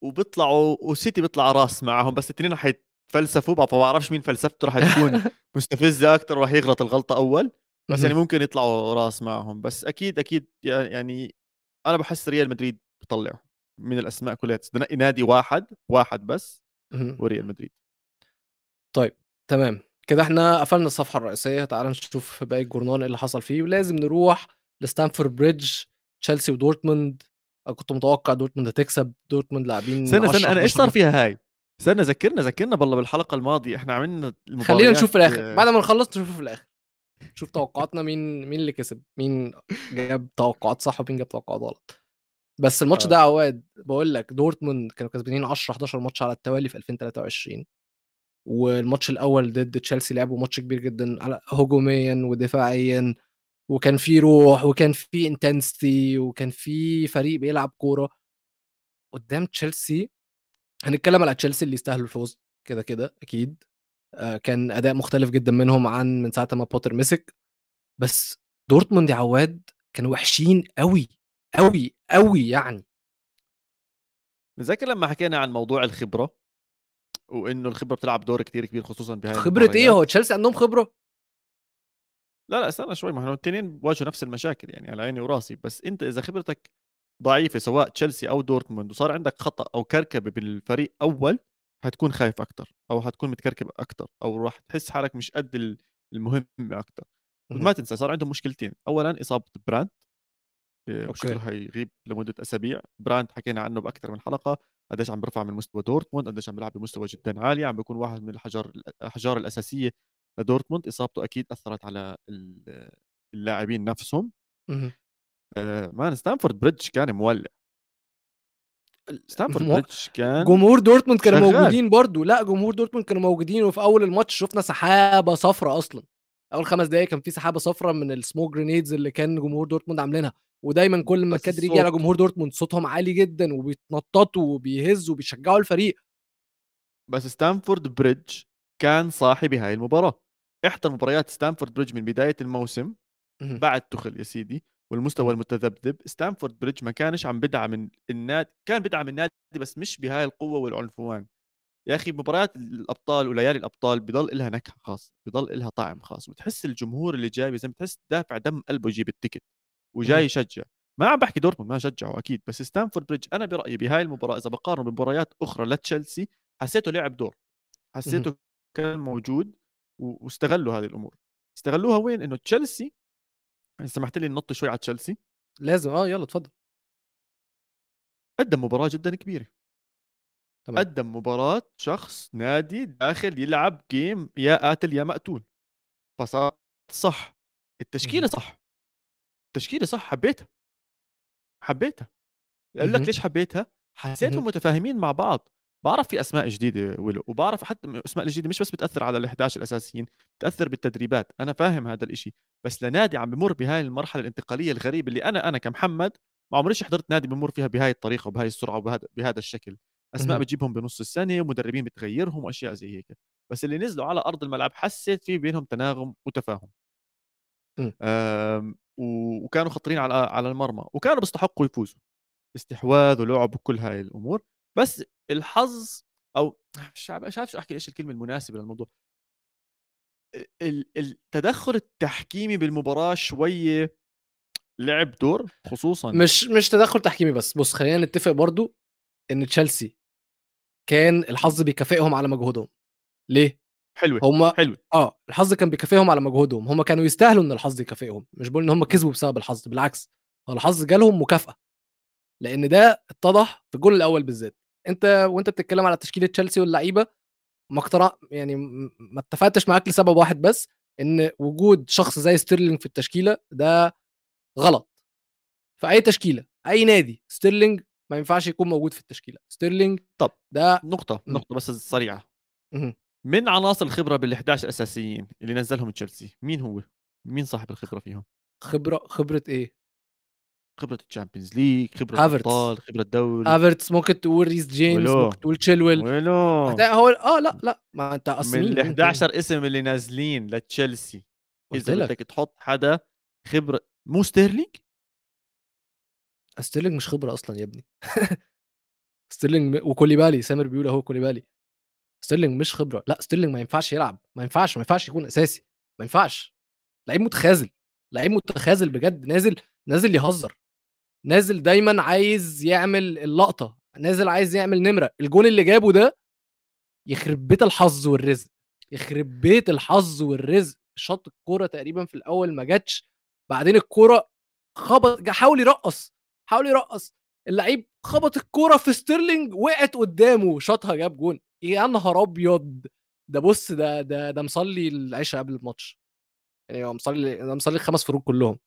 وبيطلعوا وسيتي بيطلع راس معهم بس الاثنين رح يتفلسفوا ما بعرفش مين فلسفته رح تكون مستفزة أكثر وراح يغلط الغلطة أول بس يعني ممكن يطلعوا راس معهم بس أكيد أكيد يعني أنا بحس ريال مدريد بطلعه من الأسماء كلها نادي واحد واحد بس وريال مدريد. طيب تمام. كده إحنا قفلنا الصفحة الرئيسية. تعال نشوف باقي الجورنال اللي حصل فيه. ولازم نروح لستانفورد بريدج تشيلسي ودورتموند. كنت متوقع دورتموند هتكسب. دورتموند لاعبين استنى استنى أنا إيش صار فيها هاي؟ استنى ذكرنا ذكرنا بالله بالحلقة الماضية. إحنا عملنا خلينا نشوف في الآخر. بعد ما نخلص نشوف في الآخر. شوف توقعاتنا مين مين اللي كسب. مين جاب توقعات صح ومين جاب توقعات غلط. بس الماتش آه. ده عواد بقول لك دورتموند كانوا كسبانين 10 11 ماتش على التوالي في 2023 والماتش الأول ضد تشيلسي لعبوا ماتش كبير جدا على هجوميا ودفاعيا وكان في روح وكان في intensity وكان في فريق بيلعب كورة. قدام تشيلسي هنتكلم على تشيلسي اللي يستاهلوا الفوز كده كده أكيد. آه، كان أداء مختلف جدا منهم عن من ساعة ما بوتر مسك. بس دورتموند يا عواد كانوا وحشين قوي قوي قوي يعني. متذكر لما حكينا عن موضوع الخبرة؟ وإنه الخبرة بتلعب دور كتير كبير خصوصا بهاي خبرة إيه؟ هو تشيلسي عندهم خبرة؟ لا لا استنى شوي ما إحنا الاثنين بواجهوا نفس المشاكل يعني على عيني وراسي بس أنت إذا خبرتك ضعيفة سواء تشيلسي أو دورتموند وصار عندك خطأ أو كركبة بالفريق أول حتكون خايف أكثر أو حتكون متكركب أكثر أو راح تحس حالك مش قد المهم أكثر ما تنسى صار عندهم مشكلتين اولا إصابة براندت وشكله حيغيب لمدة أسابيع براندت حكينا عنه بأكثر من حلقة. قديش عم بيرفع من مستوى دورتموند قديش عم بيلعب بمستوى جدا عالي عم بيكون واحد من الحجر الأحجار الأساسية لدورتموند. إصابته أكيد أثرت على اللاعبين نفسهم. آه man ستانفورد بريدج كان مولع. ستانفورد بريدج كان جمهور دورتموند كانوا موجودين برضو. لا جمهور دورتموند كانوا موجودين وفي أول الماتش شفنا سحابة صفراء أصلا. أول خمس دقايق كان في سحابة صفراء من ال smoke grenades اللي كان جمهور دورتموند عاملينها. ودايما كل ما الكادر يجي على جمهور دورتموند صوتهم عالي جدا وبيتنططوا وبيهزوا وبيشجعوا الفريق. بس ستانفورد بريدج كان صاحب هاي المباراة. إحدى مباريات ستانفورد بريدج من بداية الموسم بعد تخيل يا سيدي والمستوى المتذبذب. ستانفورد بريدج ما كانش عم بدعم النادي كان بدعم النادي بس مش بهاي القوة والعنفوان. يا أخي مباريات الأبطال وليالي الأبطال بضل لها نكهة خاص بضل لها طعم خاص. وتحس الجمهور اللي جاي زي ما بتحس دافع دم قلبه يجيب ال ticket. وجاي يشجع. ما عم بحكي دورتموند ما شجعوا أكيد بس ستانفورد بريدج أنا برأيي بهاي المباراة إذا بقارنه بمباريات أخرى لتشيلسي حسيته لعب دور. حسيته كان موجود واستغلوا هذه الأمور. استغلوها وين؟ إنه تشيلسي سمحت لي ننط شوي على تشيلسي. لازم آه يلا اتفضل قدم مباراة جدا كبيرة. تمام. قدم مباراة شخص نادي داخل يلعب جيم يا قاتل يا مقتول فصار صح. التشكيلة صح. التشكيلة صح حبيتها. حبيتها. أقول لك ليش حبيتها؟ حسيتهم متفاهمين مع بعض. بعرف في أسماء جديدة ولو وبعرف حتى الاسماء الجديده مش بس بتأثر على ال11 الأساسيين بتأثر بالتدريبات. أنا فاهم هذا الإشي. بس لنادي عم بمر بهاي المرحلة الانتقالية الغريبة اللي أنا أنا كمحمد ما عمريش حضرت نادي بمر فيها بهاي الطريقة وبهاي السرعة وبهذا بهذا الشكل. أسماء بتجيبهم بنص السنة ومدربين بتغيرهم وأشياء زي هيك. بس اللي نزلوا على أرض الملعب حسيت في بينهم تناغم وتفاهم. وكانوا خطرين على على المرمى وكانوا بيستحقوا يفوزوا. استحواذ ولعب وكل هاي الأمور. بس الحظ أو مش عارف شو أحكي إيش الكلمة المناسبة للموضوع. التدخل التحكيمي بالمباراة شوية لعب دور خصوصا مش مش تدخل تحكيمي بس. بص خلينا نتفق برضو إن تشيلسي كان الحظ بيكافئهم على مجهودهم. ليه؟ حلوة هم حلوة. آه الحظ كان بيكافئهم على مجهودهم. هم كانوا يستاهلوا إن الحظ يكافئهم. مش بقول إن هم كسبوا بسبب الحظ بالعكس. هو الحظ جالهم مكافأة. لأن ده اتضح في الجول الأول بالذات. أنت وأنت بتتكلم على تشكيلة تشيلسي واللعيبة ما اقترع يعني ما اتفقتش معاك لسبب واحد بس إن وجود شخص زي ستيرلينج في التشكيلة ده غلط. في أي تشكيلة أي نادي ستيرلينج ما ينفعش يكون موجود في التشكيلة. ستيرلينج طب ده نقطة نقطة بس سريعة. من عناصر الخبرة بال11 اساسيين اللي نزلهم تشيلسي مين هو؟ مين صاحب الخبرة فيهم؟ خبرة خبرة إيه؟ خبرة الشامبيونز ليج خبرة الأبطال خبرة الدوري. هافرتس ممكن تقول ريس جيمس ولو. ممكن تقول تشيلويل. ولو. هو آه لأ لأ ما أنت أصلا من ال 11 اسم اللي نازلين لتشيلسي. إذا بدك تحط حدا خبرة مو ستيرلينج؟ ستيرلينج مش خبرة أصلا يا ابني. ستيرلينج وكوليبالي سامر بيقول أهو كوليبالي. ستيرلينج مش خبرة لا ستيرلينج ما ينفعش يلعب ما ينفعش ما ينفعش يكون أساسي ما ينفعش. لعيب متخاذل لعيب متخاذل بجد نازل نازل يهزر نازل دايما عايز يعمل اللقطة نازل عايز يعمل نمرة الجون اللي جابه ده يخرب بيت الحظ والرزق يخرب بيت الحظ والرزق. شاط الكورة تقريبا في الأول ما جاتش بعدين الكورة خبط حاول يرقص حاول يرقص اللعيب خبط الكورة في ستيرلينج وقعت قدامه شاطها جاب جون. يا نهار أبيض! ده بص ده ده ده مصلي العشاء قبل الماتش. يعني هو مصلي أنا مصلي الخمس فروض كلهم.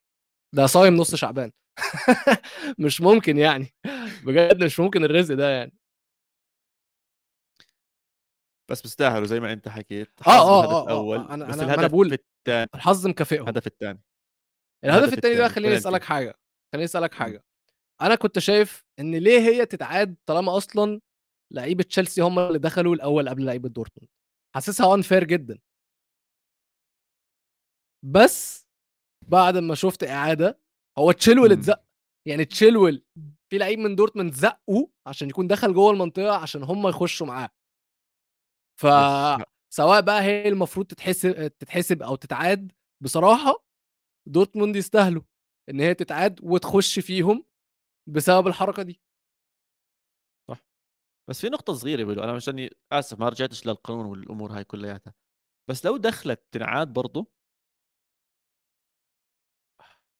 ده صايم نص شعبان. مش ممكن يعني. بجد مش ممكن الرزق ده يعني. بس بيستاهلوا زي ما أنت حكيت. آه آه آه, الأول آه أنا بس أنا الهدف أنا بقول الثاني الحظ مكافئهم الهدف الثاني الهدف الثاني ده خليني أسألك حاجة. خليني أسألك حاجة. أنا كنت شايف إن ليه هي تتعاد طالما أصلا لعيبة تشيلسي هم اللي دخلوا الأول قبل لعيبة دورتموند. حاسسها unfair جدا. بس بعد ما شفت إعادة هو تشيلويل اتزق. يعني تشيلويل في لعيب من دورتموند زقه عشان يكون دخل جوه المنطقة عشان هم يخشوا معاه. ف سواء بقى هي المفروض تتحسب تتحسب أو تتعاد بصراحة دورتموند يستاهلوا إن هي تتعاد وتخش فيهم بسبب الحركة دي. بس في نقطة صغيرة ويلو أنا مشان آسف ما رجعتش للقانون والأمور هاي كلياتها بس لو دخلت تنعاد برضه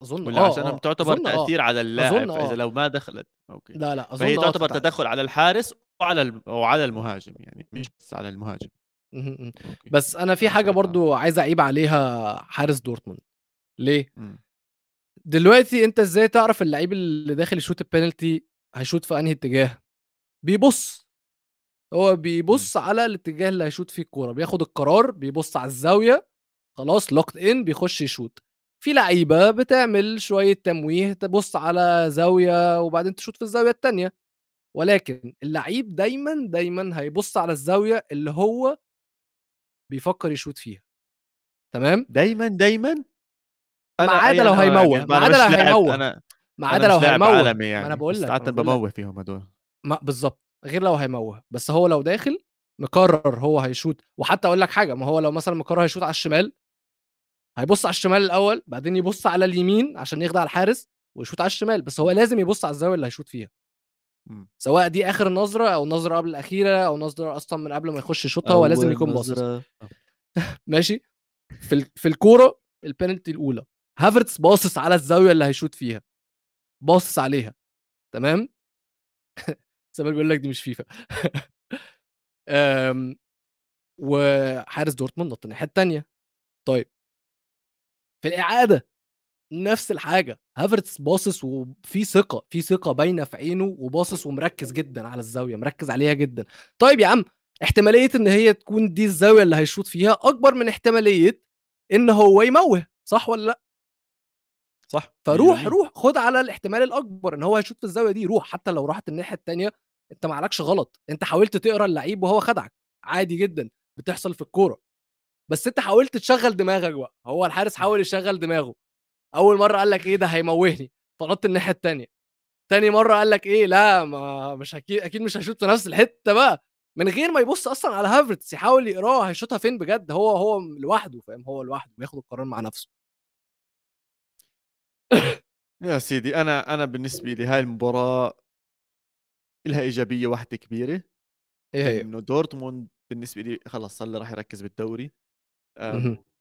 أظن ولا آه عشان آه. تعتبر أظن تأثير آه. على اللاعب آه. لو ما دخلت أوكي لا لا أظن فهي آه تعتبر تتعاد. تدخل على الحارس وعلى. وعلى المهاجم يعني مش بس على المهاجم. بس أنا في حاجة برضو عايز أعيب عليها حارس دورتموند ليه مم. دلوقتي أنت إزاي تعرف اللعيب اللي داخل يشوت البينالتي هيشوت في أنهي اتجاه بيبص. هو بيبص على الاتجاه اللي هيشوت فيه الكورة بياخد القرار بيبص على الزاوية خلاص locked in بيخش يشوت في لعيبة بتعمل شوية تمويه تبص على زاوية وبعدين تشوت في الزاوية الثانية ولكن اللعيب دايما دايما هيبص على الزاوية اللي هو بيفكر يشوت فيها. تمام؟ دايما دايما؟ ما عدا لو هيموه ما عدا لو هيموه أنا ما عدا لو هيموه يعني أنا بقول لك ساعات بموه فيهم هدول. ما بالظبط غير لو هيموه. بس هو لو داخل مقرر هو هيشوت. وحتى أقول لك حاجة ما هو لو مثلا مقرر هيشوت على الشمال هيبص على الشمال الأول بعدين يبص على اليمين عشان يخدع الحارس ويشوت على الشمال. بس هو لازم يبص على الزاوية اللي هيشوت فيها. سواء دي آخر نظرة أو نظرة قبل الأخيرة أو نظرة أصلا من قبل ما يخش يشوطها هو لازم يكون باصص. ماشي؟ في في الكورة البينالتي الأولى. هافرتس باصص على الزاوية اللي هيشوت فيها. باصص عليها. تمام؟ سامر بيقول لك دي مش فيفا. وحارس دورتموند نط الناحية الثانية طيب. في الإعادة نفس الحاجة. هافرتس باصص وفي ثقة في ثقة باينة في عينه وباصص ومركز جدا على الزاوية مركز عليها جدا. طيب يا عم احتمالية إن هي تكون دي الزاوية اللي هيشوط فيها أكبر من احتمالية إن هو يموه صح ولا لأ؟ صح؟ فروح روح خد على الاحتمال الأكبر إن هو هيشوط في الزاوية دي روح. حتى لو راحت الناحية الثانية أنت ما عليكش غلط. أنت حاولت تقرأ اللعيب وهو خدعك. عادي جدا. بتحصل في الكورة. بس أنت حاولت تشغل دماغك بقى. هو الحارس حاول يشغل دماغه. أول مرة قال لك إيه؟ ده هيموهني. فنط الناحية الثانية تاني مرة قال لك إيه؟ لا ما مش أكيد أكيد مش هيشوط في نفس الحتة بقى. من غير ما يبص أصلا على هافرتس يحاول يقراه هيشوطها فين بجد؟ هو هو لوحده فاهم؟ هو لوحده بياخد القرار مع نفسه. يا سيدي أنا أنا بالنسبة لي هاي المباراة لها إيجابية واحدة كبيرة. إيه هي؟ إنه دورتموند بالنسبة لي خلص صار راح يركز بالدوري.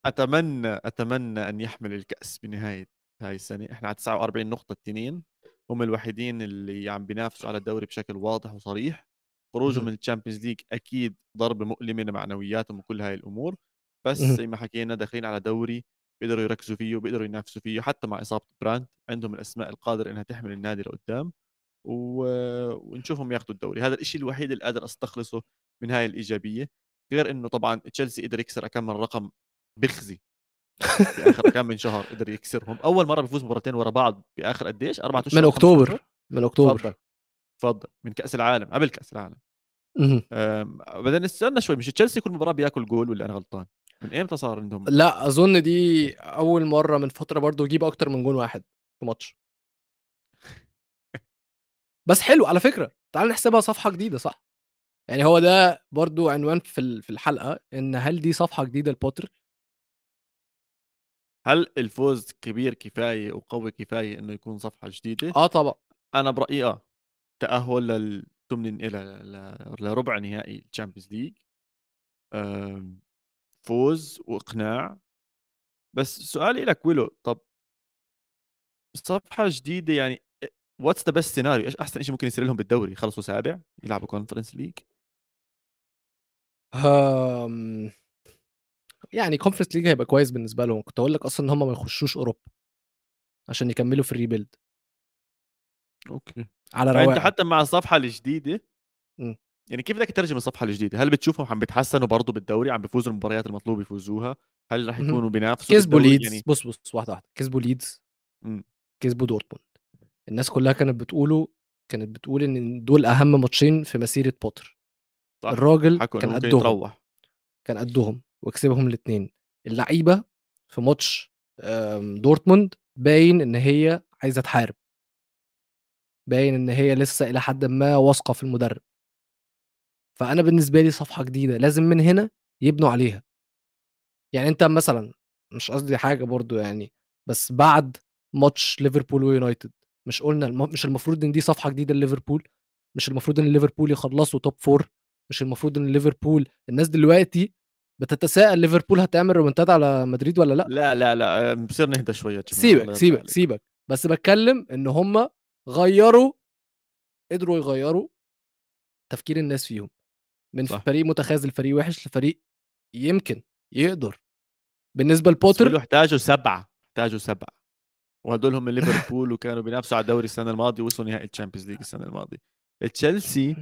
أتمنى أتمنى أن يحمل الكأس بنهاية هاي السنة. إحنا على 49 نقطة التنين هم الوحيدين اللي عم بينافسوا على الدوري بشكل واضح وصريح. خروجهم من ال Champions League أكيد ضربة مؤلمة لمعنوياتهم وكل هاي الأمور. بس زي ما حكينا داخلين على دوري بيقدروا يركزوا فيه وبيقدروا ينافسوا فيه حتى مع إصابة براند عندهم الأسماء القادرة إنها تحمل النادي لقدام و... ونشوفهم ياخذوا الدوري. هذا الشيء الوحيد اللي قادر أستخلصه من هاي الإيجابية غير إنه طبعا تشيلسي قدر يكسر كم من رقم بخزي في آخر كم من شهر قدر يكسرهم. أول مرة بيفوز مباراتين ورا بعض بآخر قديش؟ أربع اشهر من أكتوبر. من أكتوبر. تفضل. من كأس العالم قبل كأس العالم. بعدين استنى شوي مش تشيلسي كل مباراة بياكل جول ولا أنا غلطان؟ من إمتى صار عندهم؟ لا أظن دي أول مرة من فترة برضه يجيب أكتر من جول واحد في ماتش. بس حلو على فكرة. تعال نحسبها صفحة جديدة صح؟ يعني هو ده برضو عنوان في في الحلقة إن هل دي صفحة جديدة لبوتر؟ هل الفوز كبير كفاية وقوي كفاية إنه يكون صفحة جديدة؟ آه طبعا. أنا برأيي آه تأهل للثمن إلى لربع نهائي ال Champions League فوز وإقناع. بس سؤالي لك ويلو طب صفحة جديدة يعني what's the best scenario إيش أحسن شيء ممكن يصير لهم بالدوري؟ يخلصوا سابع يلعبوا Conference League آمم يعني Conference League هيبقى كويس بالنسبة لهم. كنت أقول لك أصلا إن هم ما يخشوش أوروبا عشان يكملوا في ال rebuild okay. على يعني أنت حتى مع الصفحة الجديدة م. يعني كيف بدك تترجم الصفحة الجديدة؟ هل بتشوفهم عم بيتحسنوا برضه بالدوري؟ عم بيفوزوا المباريات المطلوب يفوزوها؟ هل رح يكونوا بينافسوا كسبوا ليدز يعني... بص بص واحدة واحدة. كسبوا ليدز كسبوا دورتموند الناس كلها كانت بتقولوا كانت بتقول إن دول أهم ماتشين في مسيرة بوتر. صح. الراجل كان قدهم. يتروح. كان قدهم وكسبهم الاثنين اللعيبة في ماتش دورتموند باين إن هي عايزة تحارب. باين إن هي لسه إلى حد ما واثقة في المدرب. فأنا بالنسبة لي صفحة جديدة لازم من هنا يبنوا عليها. يعني أنت مثلا مش قصدي حاجة برضو يعني بس بعد ماتش ليفربول ويونايتد مش قلنا مش المفروض إن دي صفحة جديدة لليفربول مش المفروض إن ليفربول يخلصوا top four مش المفروض إن ليفربول الناس دلوقتي بتتساءل ليفربول هتعمل ريمونتادا على مدريد ولا لأ؟ لا لا لا بصير نهدى شوية سيبك سيبك سيبك. بس بتكلم إن هم غيروا قدروا يغيروا تفكير الناس فيهم. من صح. فريق متخاذل فريق وحش لفريق يمكن يقدر. بالنسبة لبوتر احتاجوا سبعة احتاجوا سبعة. وهدول هم ليفربول وكانوا بينافسوا على الدوري السنة الماضية وصلوا نهائي ال Champions League السنة الماضية. تشيلسي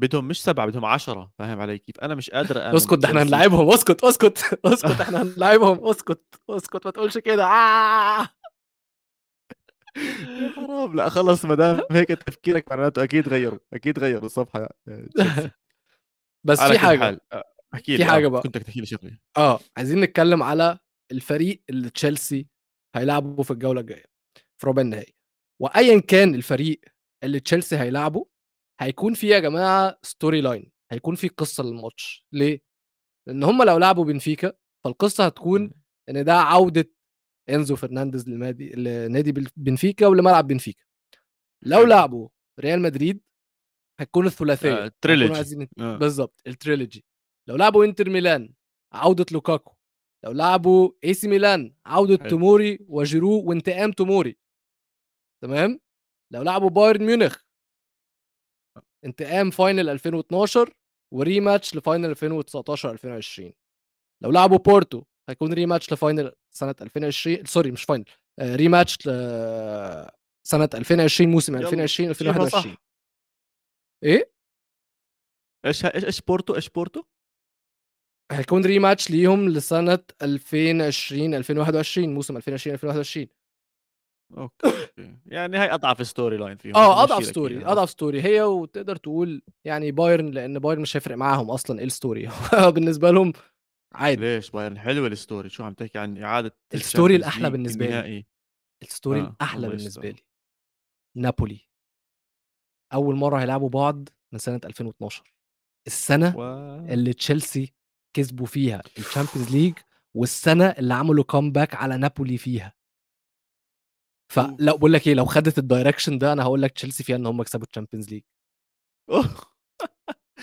بدهم مش سبعة بدهم عشرة فاهم علي كيف؟ أنا مش قادر أأمن اسكت ده إحنا هنلعبهم اسكت اسكت اسكت إحنا هنلعبهم اسكت اسكت ما تقولش كده. آه! حرام لا خلص ما دام هيك تفكيرك معناته أكيد غيروا أكيد غيروا الصفحة بس في حاجة. آه، احكي في حاجة آه، بقى. كنت تحكي لي شغله آه عايزين نتكلم على الفريق اللي تشيلسي هيلعبه في الجولة الجاية في ربع النهائي. وايا كان الفريق اللي تشيلسي هيلعبه هيكون فيه يا جماعة storyline هيكون في قصة للماتش. ليه؟ لأن هم لو لعبوا بنفيكا فالقصة هتكون إن ده عودة إنزو فرنانديز لنادي لنادي بنفيكا ولملعب بنفيكا. لو لعبوا ريال مدريد هتكون الثلاثية آه، trilogy آه. بالظبط ال trilogy. لو لعبوا إنتر ميلان عودة لوكاكو. لو لعبوا إيه سي ميلان عودة حلو. توموري وجيرو وانتقام توموري. تمام؟ لو لعبوا بايرن ميونخ. انتقام final 2012 و rematch ل final 2019 2020 لو لعبوا بورتو هيكون rematch ل final سنة 2020 sorry مش final rematch سنة 2020 موسم 2020 2021 إيه؟ إيش إيش إيش بورتو إيش بورتو؟ هيكون rematch ليهم لسنة 2020 2021 موسم 2020 2021 okay. يعني هاي أضعف story line فيهم. آه أضعف story أضعف story هي وتقدر تقول يعني بايرن لأن بايرن مش هيفرق معاهم أصلا إيه ال story بالنسبة لهم عادي. ليش؟ بايرن حلوة ال story شو عم تحكي عن إعادة ال story الأحلى بالنسبة لي. ال story آه. الأحلى بالنسبة لي. نابولي. أول مرة هيلعبوا بعض من سنة 2012 السنة و... اللي تشيلسي كسبوا فيها ال Champions League والسنة اللي عملوا comeback على نابولي فيها. فلو بقول لك إيه لو خدت ال direction ده أنا هقول لك تشيلسي فيها إن هم يكسبوا ال Champions League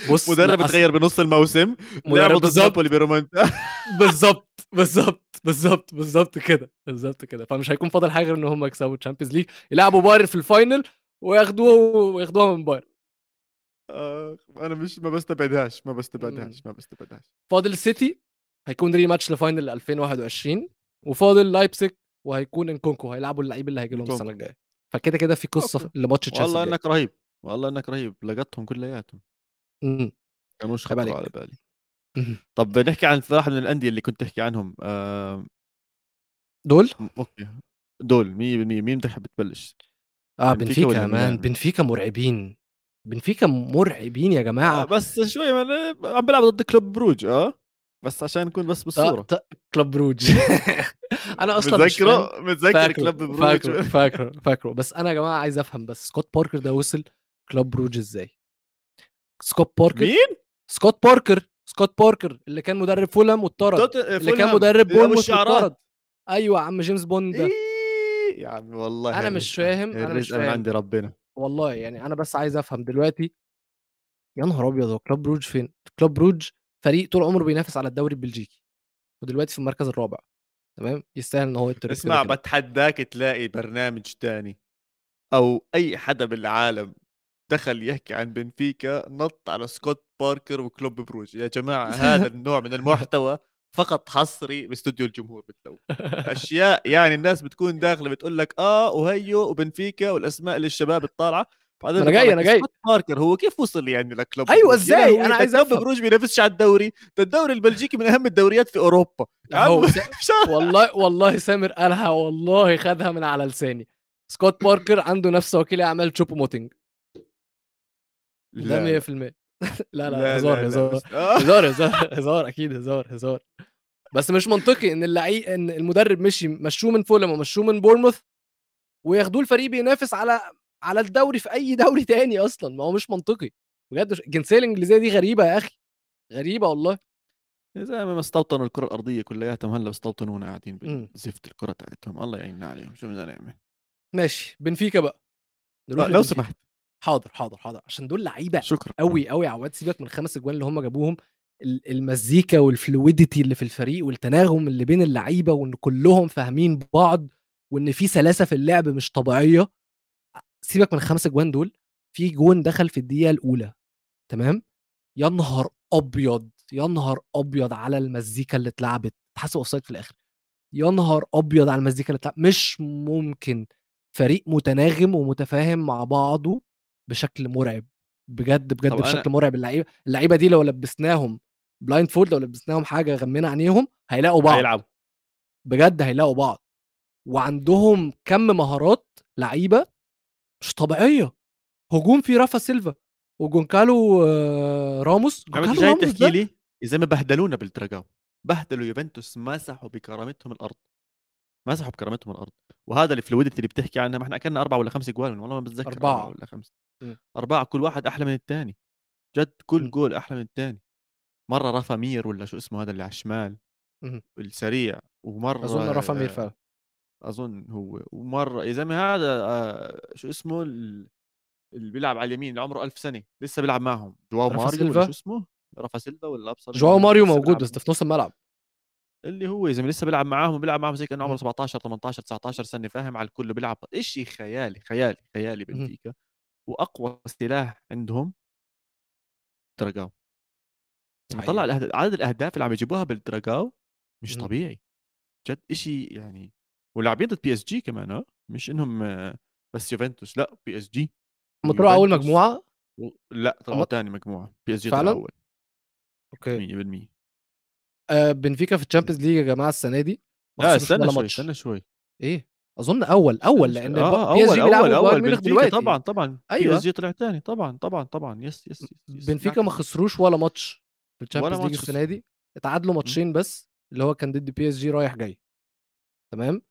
بص مدرب اتغير بنص الموسم نابولي برومانتا بالظبط بالظبط بالظبط بالظبط كده بالظبط كده. فمش هيكون فاضل حاجة غير إن هم يكسبوا ال Champions League يلعبوا بايرن في ال final وياخدوها وياخدوها من بايرن آه أنا مش ما بستبعدهاش ما بستبعدهاش ما بستبعدهاش. فاضل السيتي هيكون rematch ل final 2021 وفاضل لايبزيج وهيكون نكونكو هيلعبوا اللعيب اللي هيجي لهم السنة الجاية. فكده كده في قصة لماتش تشيلسي والله إنك رهيب والله إنك رهيب لقطهم كلياتهم. امم كانوش خطروا على بالي. طب نحكي عن واحد من الأندية اللي كنت تحكي عنهم آه... دول؟ okay. دول 100% مين بتحب تبلش؟ آه بنفيكا مان بنفيكا مرعبين. بنفيكا مرعبين يا جماعة. آه بس شوي عم بيلعبوا ضد كلوب بروج آه؟ بس عشان نكون بس بالصورة. كلوب بروج. أنا أصلا متذكره متذكر كلوب بروج؟ فاكره فاكره فاكره. بس أنا يا جماعة عايز أفهم بس سكوت باركر ده وصل كلوب بروج إزاي؟ سكوت باركر؟ مين؟ سكوت باركر سكوت باركر اللي كان مدرب فولهام واتطرد. اللي كان مدرب بورنموث واتطرد. أيوه عم جيمس بوند ده. إيه؟ يا عم والله أنا مش فاهم أنا مش فاهم. عندي ربنا. والله يعني أنا بس عايز أفهم دلوقتي يا نهار أبيض هو كلوب بروج فين؟ كلوب بروج فريق طول عمره بينافس على الدوري البلجيكي ودلوقتي في المركز الرابع تمام؟ يستاهل إن هو يترك اسمع بتحداك تلاقي برنامج تاني أو أي حدا بالعالم دخل يحكي عن بنفيكا نط على سكوت باركر وكلوب بروج. يا جماعة هذا النوع من المحتوى فقط حصري باستوديو الجمهور بتلو. أشياء يعني الناس بتكون داخلة بتقول لك آه وهيو وبنفيكا والأسماء اللي الشباب الطالعة. بعدين أنا جاي أنا جاي. ماركر هو كيف وصل يعني لكلوب أيوه إزاي؟ أنا عايز أفهم. بروج بينافسش على الدوري ده الدوري البلجيكي من أهم الدوريات في أوروبا. هو والله والله سامر قالها والله خدها من على لساني. سكوت باركر عنده نفس وكيل أعمال تشوبو موتينج. ده 100% لا لا هزار هزار هزار هزار هزار أكيد هزار هزار. بس مش منطقي إن اللعيب إن المدرب مشي مشوه من فولهام ومشوه من بورنموث وياخدوه الفريق بينافس على على الدوري في أي دوري تاني أصلا. ما هو مش منطقي. بجد الجنسيه الإنجليزية دي غريبة يا أخي. غريبة والله. زي ما استوطنوا الكرة الأرضية كلياتهم هلأ بيستوطنونا قاعدين بزفت الكرة تاعتهم الله يعيننا عليهم. شو بدنا نعمل؟ ماشي. بنفيكا بقى. نروح لو سمحت. حاضر حاضر حاضر. عشان دول لعيبة شكرا. قوي قوي عواد سيبك من الخمس أجوان اللي هم جابوهم. المزيكا والفلويديتي اللي في الفريق والتناغم اللي بين اللعيبة وإن كلهم فاهمين بعض وإن في سلاسة في اللعب مش طبيعية. سيبك من الخمس أجوان دول. في جون دخل في الدقيقة الأولى. تمام؟ يا نهار أبيض يا نهار أبيض على المزيكا اللي اتلعبت. اتحسب offside في الآخر. يا نهار أبيض على المزيكا اللي اتلعبت مش ممكن. فريق متناغم ومتفاهم مع بعضه بشكل مرعب بجد بجد بشكل أنا... مرعب. اللعيبه اللعيبة دي لو لبسناهم blindfold لو لبسناهم حاجة غمينا عينيهم هيلاقوا بعض. هيلعبوا. بجد هيلاقوا بعض. وعندهم كم مهارات لعيبة مش طبيعية. هجوم في رافا سيلفا وجونكالو آه، راموس. جونكالو جاي تحكي لي زي ما بهدلونا بالدراجاو بهدلوا يوفنتوس مسحوا بكرامتهم الأرض. مسحوا بكرامتهم الأرض. وهذا ال fluidity اللي بتحكي عنها ما إحنا أكلنا أربعة ولا خمس جوال والله ما بتذكر أربعة. ولا خمسة. أربعة كل واحد أحلى من الثاني جد كل جول أحلى من الثاني مرة رفا مير ولا شو اسمه هذا اللي على الشمال. السريع. ومرة أظن رفا مير فعلا. أظن هو. ومرة يا زلمة هذا آه شو اسمه اللي بيلعب على اليمين اللي عمره ألف سنة. لسه بيلعب معهم. جواو ماريو ولا شو اسمه؟ رفا سيلفا ولا أبصر جواو ماريو موجود بس في نص الملعب. اللي هو يا زلمة لسه بيلعب معاهم بيلعب معاهم زي كأنه عمره 17 18 19 سنة فاهم؟ على الكل بيلعب شيء خيالي خيالي خيالي بنفيكا. وأقوى سلاح عندهم دراجاو. طلع عدد الأهداف اللي عم يجيبوها بالدراجاو مش طبيعي. جد شيء يعني ولاعبين ضد بي اس جي كمان ها مش إنهم بس يوفنتوس لأ بي اس جي هم طلعوا أول مجموعة؟ و... لأ طلعوا ثاني مجموعة بي اس جي فعلا؟ أول. okay. 100% آه بنفيكا في ال Champions League يا جماعة السنة دي. لا استنى شوي استنى شوي. إيه؟ أظن أول أول لأن آه جي أول أول بنفيكا طبعا طبعا. أيوه. بي اس جي طلع ثاني طبعا طبعا. طبعا yes yes, yes, yes. بنفيكا ما خسروش ولا ماتش في ال Champions League السنة دي. اتعادلوا ماتشين بس اللي هو كان ضد PSG رايح جاي. تمام؟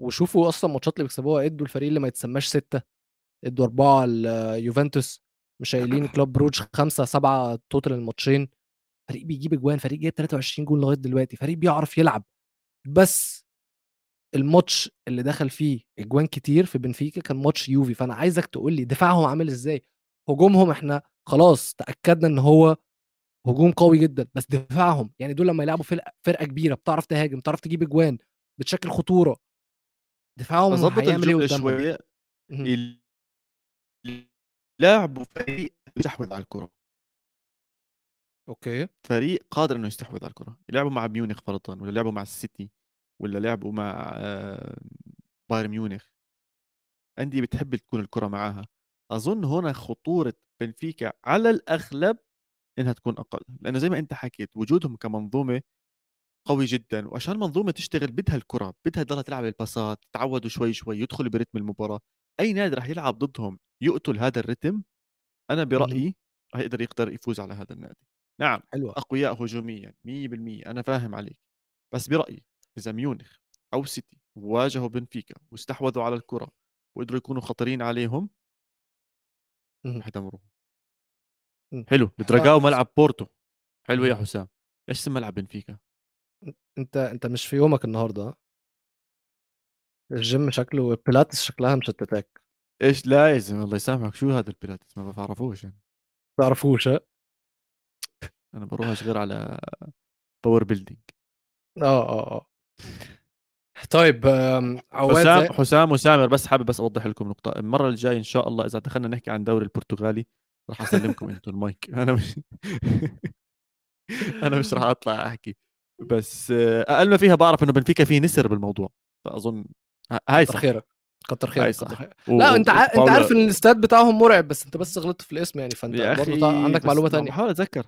وشوفوا أصلا الماتشات اللي بيكسبوها. إدوا الفريق اللي ما يتسماش ستة. إدوا أربعة ليوفنتوس مش قايلين كلوب بروج خمسة سبعة total الماتشين. فريق بيجيب أجوان فريق جايب 23 جول لغاية دلوقتي فريق بيعرف يلعب. بس الماتش اللي دخل فيه أجوان كتير في بنفيكا كان ماتش يوفي. فأنا عايزك تقول لي دفاعهم عامل إزاي؟ هجومهم إحنا خلاص تأكدنا إن هو هجوم قوي جدا بس دفاعهم يعني دول لما يلعبوا فرقة فرقة كبيرة بتعرف تهاجم بتعرف تجيب أجوان بتشكل خطورة. دفاعهم هيعمل إيه شوية. لعبوا فريق يستحوذ على الكره أوكي. فريق قادر إنه يستحوذ على الكرة. يلعبوا مع ميونخ فرضا ولا لعبوا مع السيتي ولا لعبوا مع آه، بايرن ميونخ. أندية بتحب تكون الكرة معاها. أظن هنا خطورة بنفيكا على الأغلب إنها تكون أقل. لأنه زي ما أنت حكيت وجودهم كمنظومة قوي جدا وعشان المنظومه تشتغل بدها الكرة بدها تضلها تلعب الباسات تتعودوا شوي شوي يدخلوا برتم المباراة. أي نادي راح يلعب ضدهم يقتل هذا الرتم؟ أنا برأيي راح يقدر يقدر يفوز على هذا النادي. نعم حلوة. أقوياء هجوميا 100% أنا فاهم عليك. بس برأيي اذا ميونخ أو سيتي واجهوا بنفيكا واستحوذوا على الكرة وقدروا يكونوا خطرين عليهم حيدمروهم حلو بترجعوا ملعب بورتو. حلو يا حسام. إيش اسم ملعب بنفيكا؟ أنت أنت مش في يومك النهارده الجيم شكله بيلاتس شكلها مشتتاك. إيش لا يا زلمة الله يسامحك. شو هذا البيلاتس؟ ما بعرفوش يعني. تعرفوش ها أنا بروحش غير على power building آه آه آه. طيب عواد حسام حسام وسامر بس حابب بس أوضح لكم نقطة. المرة الجاية إن شاء الله إذا دخلنا نحكي عن الدوري البرتغالي راح أسلمكم أنتم المايك. أنا مش أنا مش راح أطلع أحكي. بس أقل ما فيها بعرف إنه بنفيكا فيه نسر بالموضوع. فأظن هاي كتر خيرك كتر خيرك كتر خيرك. و... لا أنت ع... أنت عارف إن الاستاد بتاعهم مرعب بس أنت بس غلطت في الاسم يعني فأنت برضه عندك معلومة تانية. بحاول أتذكر.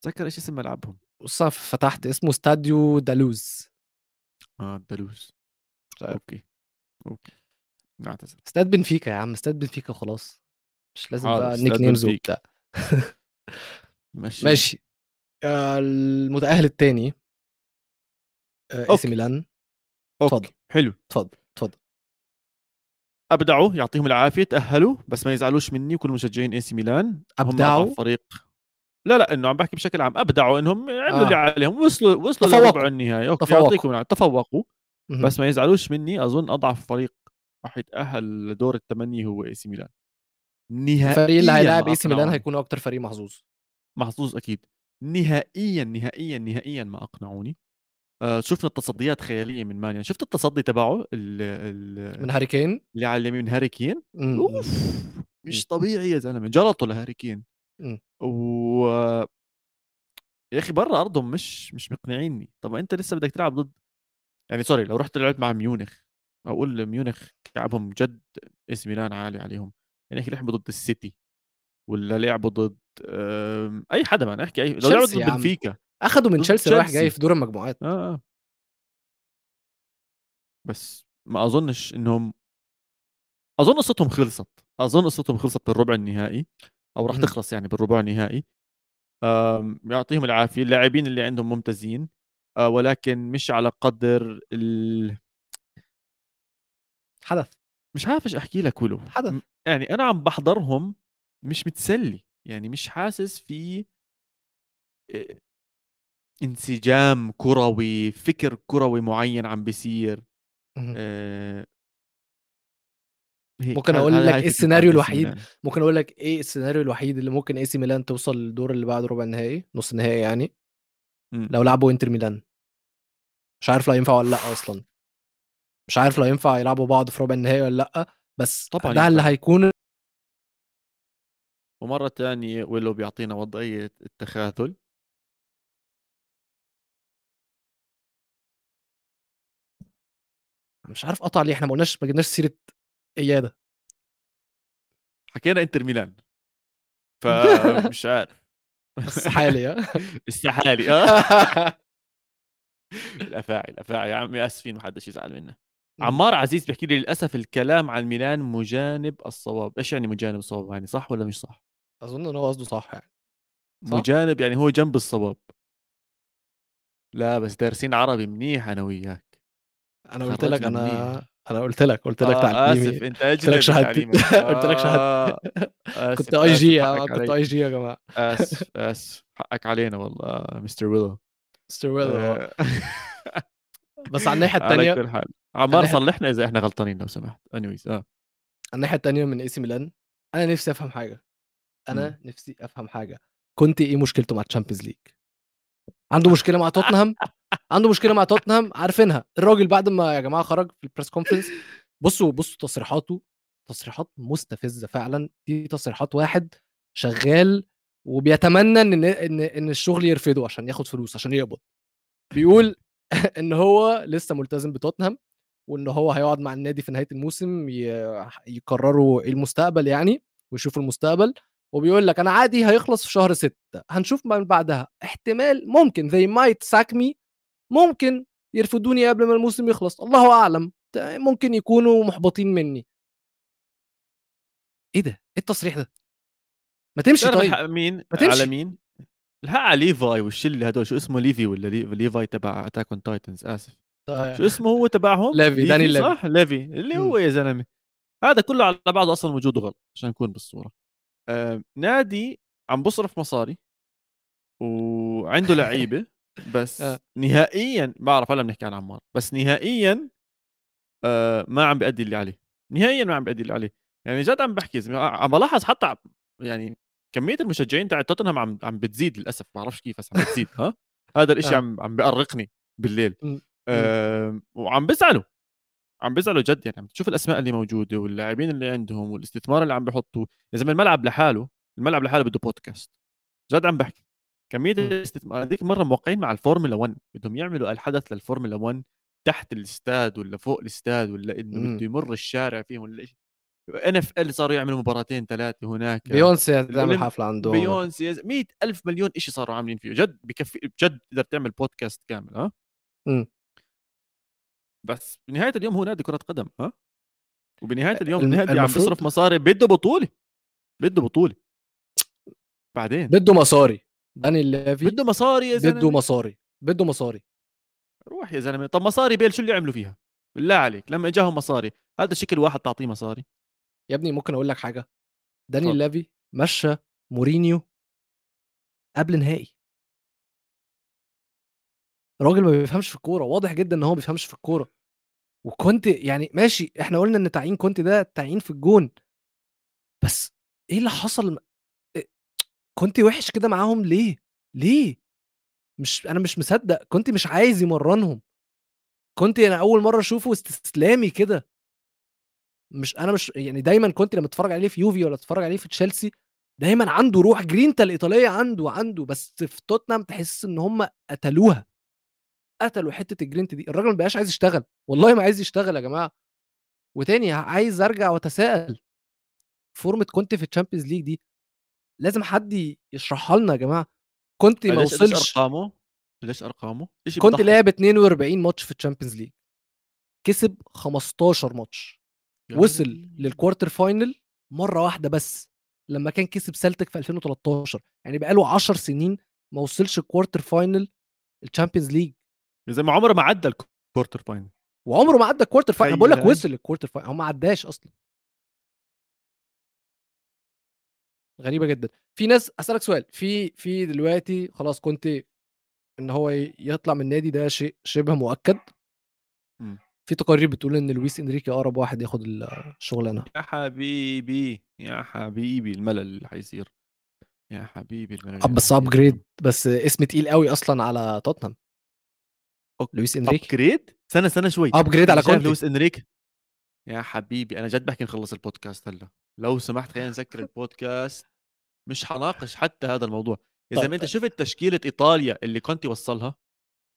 اتذكر إيش اسم ملعبهم؟ أنا فتحت اسمه استاديو دالوز آه مش عارف. okay okay. نعتذر استاد بنفيكا يا عم استاد بنفيكا خلاص مش لازم حاضر، بقى nicknames. وبتاع ماشي. ماشي. آه، المتأهل الثاني AC. ميلان. اتفضل. حلو. اتفضل اتفضل. أبدعوا يعطيهم العافية تأهلوا بس ما يزعلوش مني وكل مشجعين AC ميلان؟ أضعف فريق. لا لا إنه عم بحكي بشكل عام ابدعوا انهم عملوا آه. اللي عليهم وصلوا وصلوا. لربع النهائي okay تفوقوا. يعطيكم. تفوقوا. بس ما يزعلوش مني أظن أضعف فريق راح يتأهل لدور الثمانيه هو AC ميلان نهائيا الفريق اللي هيلاعب AC ميلان. هيكون أكتر فريق محظوظ محظوظ أكيد نهائيا نهائيا نهائيا ما أقنعوني آه شفنا التصديات خيالية من مان يعني شفت التصدي تبعه ال- ال- من هاري كين اللي على اليمين من هاري كين. أوف مش طبيعي يا زلمة جلطوا لهاري كين. و يا أخي برا أرضهم مش مش مقنعيني. طب أنت لسه بدك تلعب ضد يعني sorry لو رحت لعبت مع ميونخ أقول ميونخ كعبهم ضد AC ميلان عالي عليهم. يعني هيك لعبوا ضد السيتي ولا لعبوا ضد أم، أي حدا ما نحكي أي لو لعبوا ضد. بنفيكا أخدوا من تشيلسي رايح. جاي في دور المجموعات. آه آه. بس ما أظنش إنهم أظن قصتهم خلصت أظن قصتهم خلصت بالربع النهائي. أو راح مهم. تخلص يعني بالربع النهائي آم، يعطيهم العافية. اللاعبين اللي عندهم ممتازين آه، ولكن مش على قدر ال... حدث. مش عارف إيش أحكي لك ولو. حدث. يعني أنا عم بحضرهم مش متسلي يعني مش حاسس في انسجام كروي فكر كروي معين عم بيصير. ممكن هاي- لك فكرة السيناريو الوحيد؟ ممكن أقول لك إيه السيناريو الوحيد اللي ممكن AC ميلان توصل للدور اللي بعد ربع النهائي نص النهائي يعني مم. لو لعبوا إنتر ميلان مش عارف لو ينفع ولا لأ أصلا مش عارف لو ينفع يلعبوا بعض في ربع النهائي ولا لأ بس طبعاً ده اللي. هيكون ومرة تانية ويلو بيعطينا وضعية التخاذل مش عارف قطع ليه إحنا ما قلناش ما جبناش سيرة اياده حكينا إنتر ميلان. فمش عارف. بس حالي ها استحالي آه. الأفاعي الأفاعي يا عمي آسفين ما حدش يزعل منا. عمار عزيز بيحكي لي للأسف الكلام عن ميلان مجانب الصواب. إيش يعني مجانب الصواب يعني صح ولا مش صح؟ أظن إن هو قصده صح يعني. صح؟ مجانب يعني هو جنب الصواب. لا بس دارسين عربي منيح أنا وياك. أنا قلت لك أنا منيح. أنا قلت لك قلت لك آه تعليمي. آسف أنت قلت اجنبي تعليمك. قلت لك شهادتي. آه، كنت IG حقك كنت. IG يا جماعة. آسف آسف حقك علينا والله Mr. ويلو. Mr. ويل آه، بس على الناحية على الثانية كل حال. عمار صلحنا إذا إحنا غلطانين لو سمحت. anyways آه. على الناحية الثانية من AC ميلان أنا نفسي أفهم حاجة. أنا مم. نفسي أفهم حاجة. كونتي إيه مشكلته مع ال Champions League عنده مشكلة مع توتنهام عنده مشكلة مع توتنهام عارفينها. الراجل بعد ما يا جماعة خرج في ال press conference بصوا بصوا تصريحاته تصريحات مستفزة فعلا. دي تصريحات واحد شغال وبيتمنى إن إن إن الشغل يرفضه عشان ياخد فلوس عشان يقبض. بيقول إن هو لسه ملتزم بتوتنهام وإن هو هيقعد مع النادي في نهاية الموسم يقرروا إيه المستقبل يعني ويشوفوا المستقبل. وبيقول لك أنا عادي هيخلص في شهر ستة هنشوف من بعدها. احتمال ممكن they might sack me ممكن يرفضوني قبل ما الموسم يخلص. الله أعلم. ممكن يكونوا محبطين مني. إيه ده؟ إيه التصريح ده؟ ما تمشي طيب. مين؟ ما تمشي. على مين؟ الحق على ليفاي والشله هدول. شو اسمه ليفي ولا لي- ليفاي تبع Attack on Titans آسف. شو اسمه هو تبعهم؟ ليفي، داني ليفي. صح؟ ليفي. اللي. هو يا زلمة. هذا كله على بعضه أصلا وجوده غلط عشان نكون بالصورة. آه نادي عم بصرف مصاري وعنده لعيبة. بس آه. نهائيا بعرف هلا بنحكي عن عمار بس نهائيا آه ما عم بيأدي اللي عليه. نهائيا ما عم بيأدي اللي عليه. يعني جد عم بحكي عم بلاحظ حتى يعني كمية المشجعين تاع توتنهام عم عم بتزيد للأسف ما بعرفش كيف بس عم بتزيد. ها؟ هذا الإشي آه. عم عم بأرقني بالليل. آه وعم بزعلوا. عم بزعلوا جد يعني عم تشوف الأسماء اللي موجودة واللاعبين اللي عندهم والاستثمار اللي عم بيحطوا يا زلمة الملعب لحاله الملعب لحاله بده بودكاست جد عم بحكي. كمية الاستثمار هذيك مرة موقعين مع الفورمولا 1 بدهم يعملوا الحدث للفورمولا 1 تحت الاستاد ولا فوق الاستاد ولا إنه بده يمر الشارع فيهم ولا شيء NFL صاروا يعملوا مباراتين ثلاثة هناك. بيونسي تعمل حفلة عندهم. بيونسي 100 ألف مليون شيء صاروا عاملين فيه. جد بكفي بجد تقدر تعمل بودكاست كامل ها. بس بنهاية اليوم هو نادي كرة قدم ها؟ وبنهاية اليوم النادي عم بيصرف مصاري بده بطولة بده بطولة. بعدين؟ بده مصاري. دانيال ليفي بده مصاري يا زلمة. بده مصاري بده مصاري. روح يا زلمة طب مصاري بيل شو اللي عملوا فيها؟ بالله عليك لما اجاهم مصاري هذا شكل واحد تعطيه مصاري. يا ابني ممكن أقول لك حاجة دانيال ليفي مشى مورينيو قبل نهائي راجل ما بيفهمش في الكورة واضح جدا إن هو ما بيفهمش في الكورة. وكنت يعني ماشي إحنا قلنا إن تعيين كنت ده تعيين في الجون. بس إيه اللي حصل؟ كنت وحش كده معاهم ليه؟ ليه؟ مش أنا مش مصدق كنت مش عايز يمرنهم. كنت أنا أول مرة أشوفه استسلامي كده. مش أنا مش يعني دايما كنت لما أتفرج عليه في يوفي ولا أتفرج عليه في تشيلسي دايما عنده روح جرينتا الايطاليه عنده عنده بس في توتنهام تحس إن هم قتلوها. قتلوا حتة الجرينتا دي. الراجل ما بقاش عايز يشتغل. والله ما عايز يشتغل يا جماعة. وتاني عايز أرجع وأتساءل. فورمة كونتي في ال Champions League دي لازم حد يشرحها لنا يا جماعة. كونتي ما وصلش أرقامه ليش أرقامه. كونتي لعب 42 ماتش في ال Champions League. كسب 15 ماتش. وصل لل quarter final مرة واحدة بس لما كان كسب سلتك في 2013 يعني بقاله 10 سنين ما وصلش ال quarter final ال Champions League. زي ما عمره ما عدى ال quarter final وعمره ما عدى ال quarter final بقول لك وصل ال quarter final هو ما عداش أصلا. غريبة جدا. في ناس أسألك سؤال في في دلوقتي خلاص كونتي إن هو يطلع من النادي ده شيء شبه مؤكد؟ م. في تقارير بتقول إن لويس إنريكي أقرب واحد ياخد الشغلانة. يا حبيبي يا حبيبي الملل اللي حيصير يا حبيبي الملل بس upgrade بس اسم تقيل قوي أصلا على توتنهام. لويس إنريكي. upgrade استنى استنى شوي. upgrade على كونتي. لويس إنريكي. يا حبيبي أنا جد بحكي نخلص البودكاست هلا. لو سمحت خلينا نسكر البودكاست. مش حناقش حتى هذا الموضوع. يا زلمه أنت شفت تشكيلة إيطاليا اللي كونتي وصلها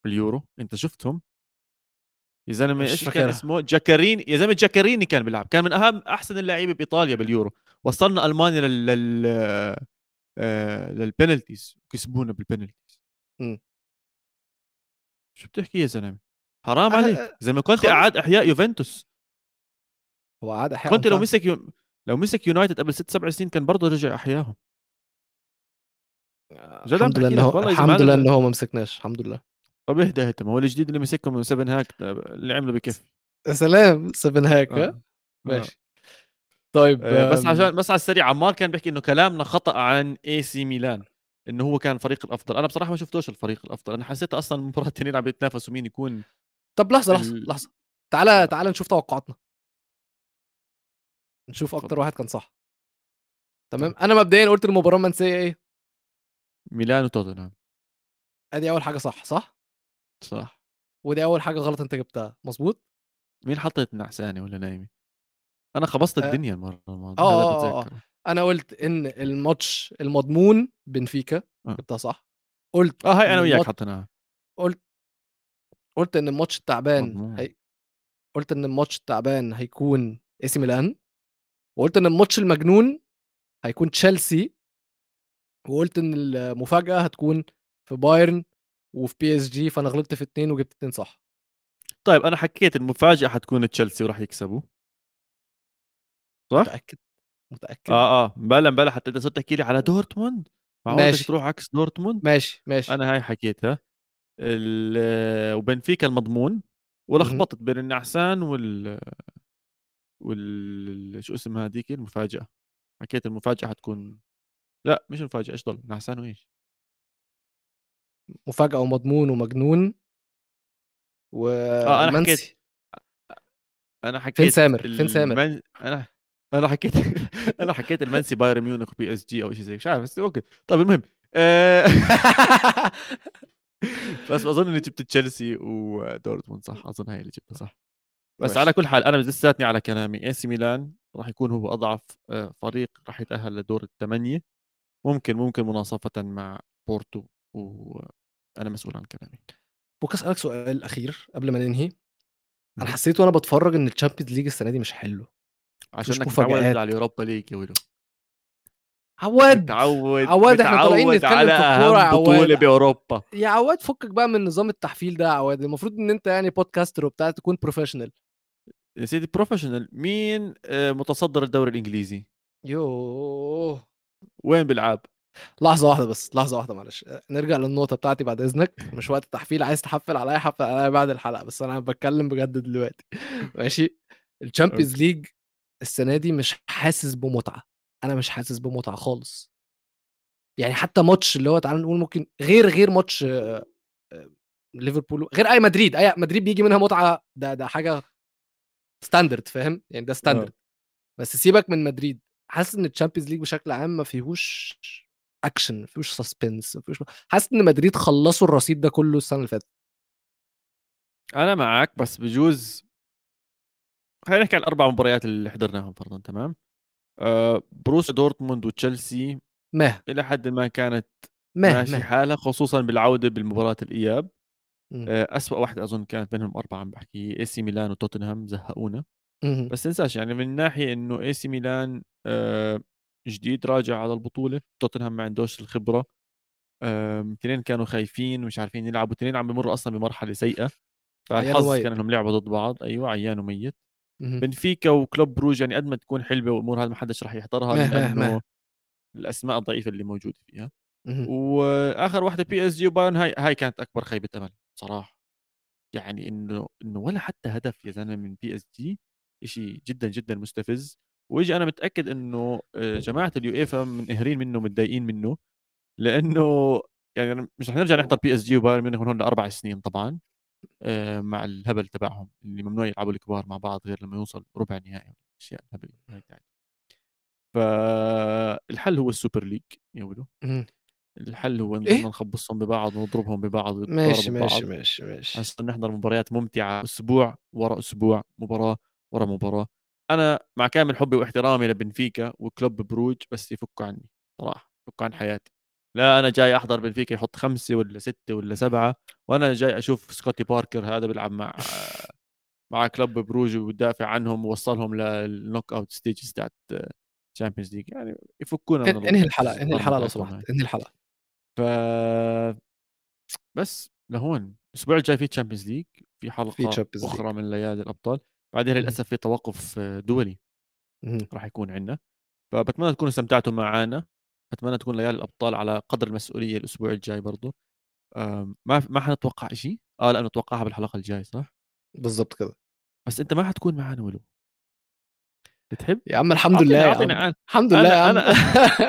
في اليورو أنت شفتهم؟ يا زلمة إيش كان اسمه؟ جاكاريني يا زلمة جاكاريني كان بيلعب. كان من أهم أحسن اللعيبه بإيطاليا باليورو. وصلنا ألمانيا لل لل آه... لل penalties. كسبونا بال penalties. شو بتحكي يا زلمة؟ حرام أه... عليك. زي ما كونتي اعاد أحياء يوفنتوس. هو اعاد أحياء كونتي لو مسك يو... لو مسك يونايتد قبل ست سبع سنين كان برضه رجع احياهم الحمد لله انه الحمد لله انه ما مسكناش الحمد لله. طب اهدى ما هو الجديد اللي مسكهم تن هاج اللي عمله بكفي يا سلام 7 هاك آه. آه. ماشي. طيب آه بس عشان بس على السريع عمار كان بيحكي إنه كلامنا خطأ عن إي سي ميلان إنه هو كان الفريق الأفضل. أنا بصراحة ما شفتوش الفريق الأفضل أنا حسيت أصلا المباراة الثانيين عم يتنافسوا مين يكون طب لحظة لحظة ال... لحظة. تعالى آه. تعالى نشوف توقعاتنا. نشوف أكتر واحد كان صح. تمام؟ أنا مبدئيا قلت المباراه المنسيه إيه؟ ميلان وتوتنهام أدي أول حاجة صح صح؟ صح. ودي أول حاجة غلط أنت جبتها مظبوط؟ مين حطيت نعساني ولا نايمه أنا خبصت أه. الدنيا المرة الماضيه آه آه أنا قلت إن الماتش المضمون بنفيكا آه. جبتها صح؟ قلت آه هاي أنا وياك حطيناها. قلت قلت إن الماتش التعبان هي... قلت إن الماتش التعبان هيكون إي سي ميلان. وقلت إن الماتش المجنون هيكون تشيلسي وقلت إن المفاجأة هتكون في بايرن وفي بي اس جي فأنا غلطت في اثنين وجبت اثنين صح. طيب أنا حكيت المفاجأة حتكون تشيلسي وراح يكسبوا. صح؟ متأكد متأكد. آه آه بلا بلا حتى أنت صرت تحكي لي على دورتموند. ماشي. تروح عكس دورتموند؟ ماشي ماشي. أنا هاي حكيتها. وبنفيكا المضمون ولخبطت بين النعسان وال وال شو اسمها هذيك المفاجأة. حكيت المفاجأة حتكون لا مش مفاجأة إيش ضل؟ نعسان وإيش؟ مفاجأة ومضمون ومجنون و آه أنا حكيت أنا حكيت فين سامر؟ فين سامر؟ المن... أنا أنا حكيت أنا حكيت المنسي بايرن ميونخ وبي إس جي أو شيء زي مش عارف بس أوكي. طيب المهم آه، بس أظن إني جبت تشيلسي ودورتموند صح؟ أظن هاي اللي جبتها. صح. بس ماشي. على كل حال أنا لساتني على كلامي. اي سي ميلان راح يكون هو أضعف آه، فريق راح يتأهل لدور الثمانيه ممكن ممكن مناصفة مع بورتو وأنا مسؤول عن كلامي. ممكن أسألك سؤال أخير قبل ما ننهي. أنا حسيت وأنا بتفرج إن ال Champions League السنة دي مش حلو عشان إنك متعود على ال Europa League يا ولو. عواد متعود عواد إحنا طالعين نتكلم على في الكوره يا بطولة بأوروبا. يا عواد فكك بقى من نظام التحفيل ده يا عواد. المفروض إن أنت يعني podcaster وبتاع تكون professional يا سيدي professional مين آه، متصدر الدوري الإنجليزي؟ يوه. وين بيلعب؟ لحظة واحدة بس لحظة واحدة معلش نرجع للنقطة بتاعتي بعد إذنك مش وقت تحفيل عايز تحفل عليا حفل عليا بعد الحلقة بس أنا بتكلم بجد دلوقتي. ماشي؟ ال Champions League السنة دي مش حاسس بمتعة أنا مش حاسس بمتعة خالص. يعني حتى ماتش اللي هو تعال نقول ممكن غير غير ماتش آه، آه، ليفربول غير ريال مدريد ريال مدريد بيجي منها متعة ده ده حاجة standard فاهم؟ يعني ده standard آه. بس سيبك من مدريد حاسس إن ال Champions League بشكل عام ما فيهوش اكشن ما فيهوش suspense ما فيهوش حاسس إن مدريد خلصوا الرصيد ده كله السنة اللي فاتت. أنا معاك بس بجوز خلينا نحكي عن الأربع مباريات اللي حضرناهم فرضا تمام؟ آه بروسيا دورتموند وتشيلسي ما إلى حد ما كانت ما ماشي ما. حالها خصوصا بالعودة بالمباراة الإياب. أسوأ واحدة أظن كانت بينهم أربعة عم بحكي اي سي ميلان وتوتنهام زهقونا. بس تنساش يعني من ناحية إنه اي سي ميلان آه جديد راجع على البطولة توتنهام ما عندوش الخبرة اثنين كانوا خايفين ومش عارفين يلعبوا اثنين عم بمروا أصلا بمرحلة سيئة فالحظ كان إنهم لعبوا ضد بعض. أيوه عيان وميت بنفيكا وكلوب بروج يعني قد ما تكون حلوة وامور هذا ما حدش راح يحضرها لأنه الأسماء الضعيفة اللي موجودة فيها. وآخر واحدة PSG وبايرن هاي هاي كانت أكبر خيبه أمل. صراحة يعني إنه إنه ولا حتى هدف يا زلمة من PSG شيء جدا جدا مستفز. ويجي أنا متأكد إنه آه، جماعة اليويفا منقهرين منه متضايقين منه. لأنه يعني مش رح نرجع نحضر PSG وبايرن ميونخ هون لأربع سنين طبعا آه، مع الهبل تبعهم. اللي ممنوع يلعبوا الكبار مع بعض غير لما يوصل ربع نهائي أشياء الهبل. هاي فالحل هو ال Super League يا ولو. الحل هو إيه؟ نخبصهم ببعض ونضربهم ببعض ماشي ماشي ماشي ماشي. عشان نحضر مباريات ممتعة أسبوع ورا أسبوع مباراة ورا مباراة. أنا مع كامل حبي واحترامي لبنفيكا وكلوب بروج بس يفكوا عني صراحة يفكوا عن حياتي. لا أنا جاي أحضر بنفيكا يحط خمسة ولا ستة ولا سبعة وأنا جاي أشوف سكوتي باركر هذا بيلعب مع مع كلوب بروج وبدافع عنهم ووصلهم لل knockout stages تاعت Champions League يعني يفكونا إنهي الحلقة إنهي الحلقة لو سمحت إنهي الحلقة ف بس لهون الأسبوع الجاي في Champions League في حلقة في أخرى من ليالي الأبطال بعدين للأسف في توقف دولي راح يكون عندنا. فبتمنى تكونوا استمتعتوا معنا أتمنى تكون ليالي الأبطال على قدر المسؤولية الأسبوع الجاي برضه ما ما حنتوقع شيء آه لا نتوقعها بالحلقة الجاية صح؟ بالضبط كده. بس أنت ما حتكون معنا ولو. بتحب؟ يا عم الحمد لله يا عم. الحمد لله يا عم. أنا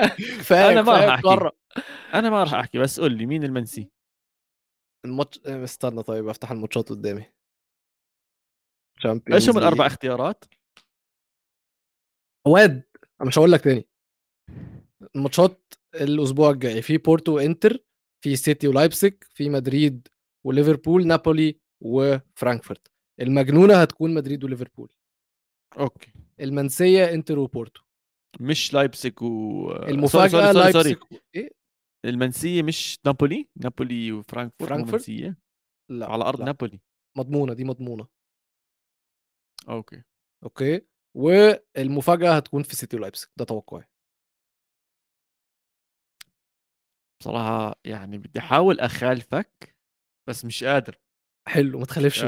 كفايه أنا ما راح أحكي. أنا ما راح أحكي بس قول لي مين المنسي؟ الماتش استنى طيب أفتح الماتشات قدامي. إيش هم الأربع اختيارات؟ واد أنا مش هقول لك تاني. الماتشات الأسبوع الجاي في بورتو وإنتر في سيتي ولايبسك في مدريد وليفربول نابولي وفرانكفورت. المجنونة هتكون مدريد وليفربول. أوكي. المنسية انتر وبورتو مش لايبسك و المفاجأة لايبسك إيه؟ المنسية مش نابولي؟ نابولي وفرانكفورت فرانكفورت؟ لا على أرض لا. نابولي. مضمونة دي مضمونة. أوكي. أوكي. والمفاجأة هتكون في سيتي ولايبسك ده توقعي. بصراحة يعني بدي أحاول أخالفك بس مش قادر. حلو ما تخالفش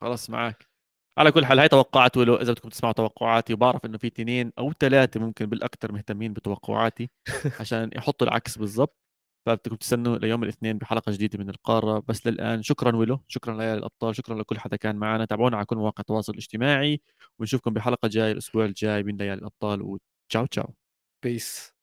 خلاص معك على كل حال هاي توقعات ولو إذا بدكم تسمعوا توقعاتي وبعرف إنه في اثنين أو ثلاثة ممكن بالأكثر مهتمين بتوقعاتي عشان يحطوا العكس بالضبط. فبدكم تستنوا ليوم الاثنين بحلقة جديدة من القارة. بس للآن شكرا ولو شكرا ليالي الأبطال شكرا لكل حدا كان معنا. تابعونا على كل مواقع التواصل الاجتماعي ونشوفكم بحلقة جاي الأسبوع الجاي من ليالي الأبطال. وتشاو تشاو بيس